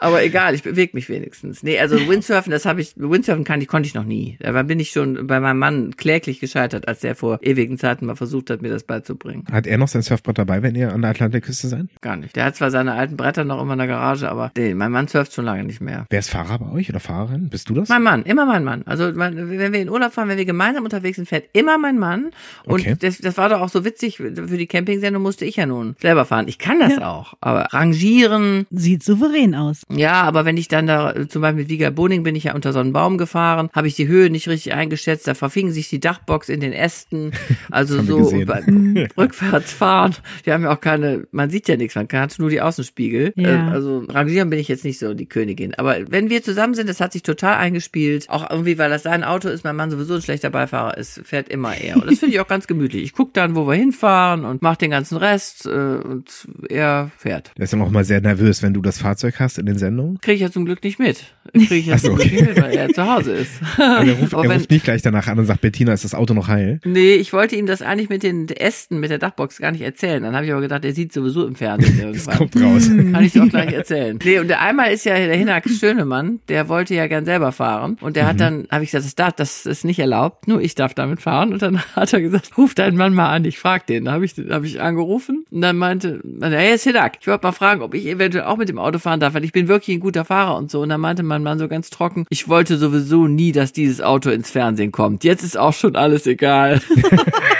Aber egal, ich bewege mich wenigstens. Nee, also Windsurfen, das habe ich, Windsurfen kann ich, konnte ich noch nie. Da bin ich schon bei meinem Mann kläglich gescheitert, als der vor ewigen Zeiten mal versucht hat, mir das beizubringen. Hat er noch sein Surfbrett dabei, wenn ihr an der Atlantikküste seid? Gar nicht. Der hat zwar seine alten Bretter noch immer in der Garage, aber nee, mein Mann surft schon lange nicht mehr. Wer ist Fahrer bei euch oder Fahrerin? Bist du das? Mein Mann, immer mein Mann. Also wenn wir in Urlaub fahren, wenn wir gemeinsam unterwegs sind, fährt immer mein Mann. Und Okay. das, das war doch auch so witzig, für die Campingsendung musste ich ja nun selber fahren. Ich kann das auch, aber rangieren, Sieht souverän aus. ja, aber wenn ich dann da, zum Beispiel mit Viga Boning bin ich ja unter so einen Baum gefahren, habe ich die Höhe nicht richtig eingeschätzt, da verfing sich die Dachbox in den Ästen, also so rückwärts fahren. Wir haben ja auch keine, man sieht ja nichts, man hat nur die Außenspiegel. Ja. Äh, Also rangieren bin ich jetzt nicht so die Königin. Aber wenn wir zusammen sind, das hat sich total eingespielt. Auch irgendwie, weil das sein Auto ist, mein Mann sowieso ein schlechter Beifahrer ist, fährt immer er. Und das finde ich auch ganz gemütlich. Ich gucke dann, wo wir hinfahren und mache den ganzen Rest äh, und er fährt. Der ist dann auch mal sehr nervös, wenn du das Fahrzeug hast in den Sendungen. Kriege ich ja zum Glück nicht mit. Kriege ich ja so, zum Glück nicht mit, weil er zu Hause ist. Aber er ruft, Aber er wenn- ruft nicht gleich danach an und sagt, Bettina, ist das Auto noch heil? Nee, ich wollte ihm das eigentlich mit den Ästen, mit der Dachbox gar nicht erzählen. Dann habe ich aber gedacht, er sieht sowieso im Fernsehen Das kommt raus. Kann ich auch gleich erzählen. Nee, und der einmal ist ja der Hinak Schönemann, der wollte ja gern selber fahren. Und der hat dann, habe ich gesagt, das, darf, das ist nicht erlaubt, nur ich darf damit fahren. Und dann hat er gesagt, ruf deinen Mann mal an, ich frag den. Da habe ich, hab ich angerufen und dann meinte, hey, ist Hinak, ich wollte mal fragen, ob ich eventuell auch mit dem Auto fahren darf, weil ich bin wirklich ein guter Fahrer und so. Und dann meinte mein Mann so ganz trocken, ich wollte sowieso nie, dass dieses Auto ins Fernsehen kommt. Jetzt ist auch schon alles egal.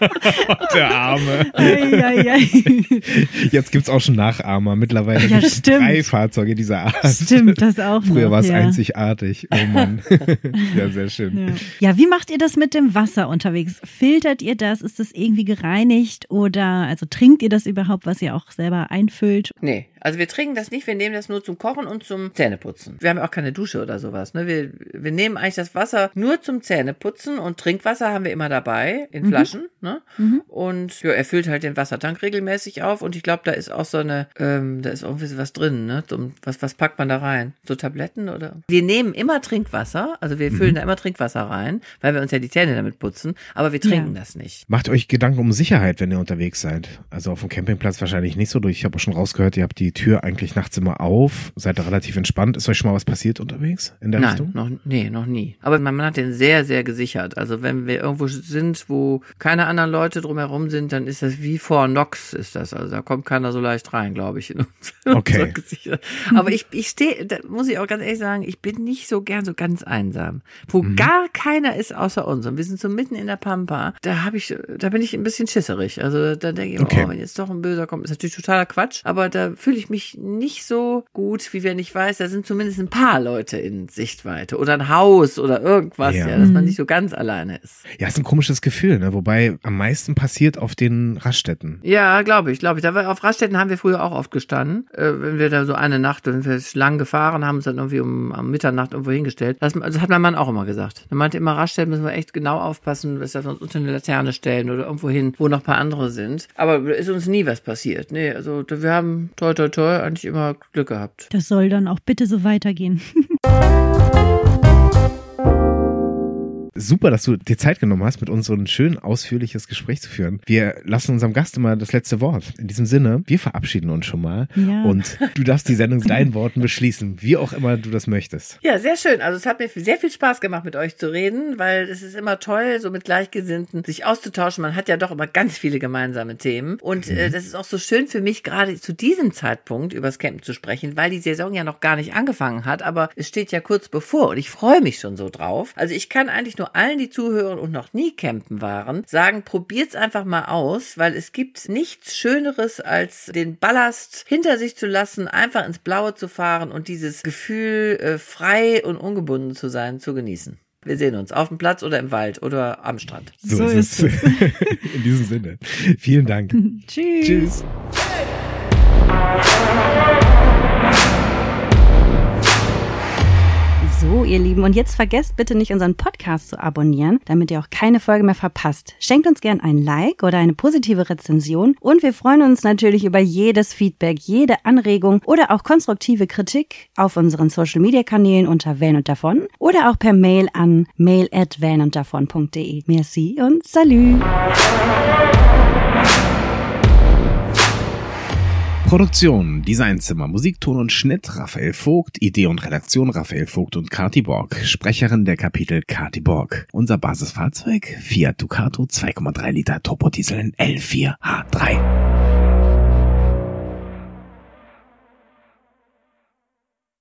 Der Arme. Ei, ei, ei. Jetzt gibt's auch schon Nachahmer. Mittlerweile Ja, gibt's stimmt. drei Fahrzeuge dieser Art. Stimmt, das auch Früher war es ja. einzigartig. Oh Mann. ja, sehr schön. Ja. ja, wie macht ihr das mit dem Wasser unterwegs? Filtert ihr das? Ist das irgendwie gereinigt oder also trinkt ihr das überhaupt, was ihr auch selber einfüllt? Nee, also wir trinken das nicht, wir nehmen das nur zum Kochen und zum Zähneputzen. Wir haben ja auch keine Dusche oder sowas. Ne? Wir, wir nehmen eigentlich das Wasser nur zum Zähneputzen und Trinkwasser haben wir immer dabei in Flaschen. Ne? Und ja, er füllt halt den Wassertank regelmäßig auf und ich glaube, da ist auch so eine, ähm, da ist irgendwie was drin. Ne? So, was, was packt man da rein? So Tabletten oder? Wir nehmen immer Trinkwasser, also wir füllen da immer Trinkwasser rein, weil wir uns ja die Zähne damit putzen, aber wir trinken Ja. das nicht. Macht euch Gedanken um Sicherheit, wenn ihr unterwegs seid. Also auf dem Campingplatz wahrscheinlich nicht so durch. Ich habe auch schon rausgehört, ihr habt die Tür eigentlich nachts immer auf, seid relativ entspannt. Ist euch schon mal was passiert unterwegs in der Nein, Richtung? noch, nee, noch nie. Aber mein Mann hat den sehr, sehr gesichert. Also wenn wir irgendwo sind, wo keine anderen Leute drumherum sind, dann ist das wie vor Nox ist das. Also da kommt keiner so leicht rein, glaube ich. In uns, in Okay. Aber ich, ich stehe, da muss ich auch ganz ehrlich sagen, ich bin nicht so gern so ganz einsam. Wo Mhm. gar keiner ist außer uns und wir sind so mitten in der Pampa, da habe ich, da bin ich ein bisschen schisserig. Also da denke ich, Okay. oh, wenn jetzt doch ein Böser kommt, ist natürlich totaler Quatsch, aber da fühle ich ich mich nicht so gut, wie wenn ich weiß, da sind zumindest ein paar Leute in Sichtweite oder ein Haus oder irgendwas, ja, ja dass man mhm. nicht so ganz alleine ist. Ja, ist ein komisches Gefühl, ne? Wobei am meisten passiert auf den Raststätten. Ja, glaube ich, glaube ich. Da war, auf Raststätten haben wir früher auch oft gestanden. Äh, wenn wir da so eine Nacht, wenn wir lang gefahren haben, uns dann irgendwie um am Mitternacht irgendwo hingestellt. Das, das hat mein Mann auch immer gesagt. Er meinte immer, Raststätten müssen wir echt genau aufpassen, dass wir uns unter eine Laterne stellen oder irgendwo hin, wo noch ein paar andere sind. Aber ist uns nie was passiert. Nee, also wir haben toi toi toi eigentlich immer Glück gehabt. Das soll dann auch bitte so weitergehen. super, dass du dir Zeit genommen hast, mit uns so ein schön ausführliches Gespräch zu führen. Wir lassen unserem Gast immer das letzte Wort. In diesem Sinne, wir verabschieden uns schon mal ja. und du darfst die Sendung deinen Worten beschließen, wie auch immer du das möchtest. Ja, sehr schön. Also es hat mir sehr viel Spaß gemacht, mit euch zu reden, weil es ist immer toll, so mit Gleichgesinnten sich auszutauschen. Man hat ja doch immer ganz viele gemeinsame Themen und äh, mhm. äh, das ist auch so schön für mich, gerade zu diesem Zeitpunkt übers Campen zu sprechen, weil die Saison ja noch gar nicht angefangen hat, aber es steht ja kurz bevor und ich freue mich schon so drauf. Also ich kann eigentlich nur allen, die zuhören und noch nie campen waren, sagen, probiert's einfach mal aus, weil es gibt nichts Schöneres, als den Ballast hinter sich zu lassen, einfach ins Blaue zu fahren und dieses Gefühl, äh, frei und ungebunden zu sein, zu genießen. Wir sehen uns auf dem Platz oder im Wald oder am Strand. So, so ist es. In diesem Sinne. Vielen Dank. Tschüss. Tschüss. So, ihr Lieben, und jetzt vergesst bitte nicht, unseren Podcast zu abonnieren, damit ihr auch keine Folge mehr verpasst. Schenkt uns gern ein Like oder eine positive Rezension und wir freuen uns natürlich über jedes Feedback, jede Anregung oder auch konstruktive Kritik auf unseren Social Media Kanälen unter Van und davon oder auch per Mail an mail at vanunddavon.de. Merci und salü! Produktion, Designzimmer, Musikton und Schnitt Raphael Vogt, Idee und Redaktion Raphael Vogt und Kati Borg, Sprecherin der Kapitel Kati Borg. Unser Basisfahrzeug Fiat Ducato 2,3 Liter Turbodiesel L4H3.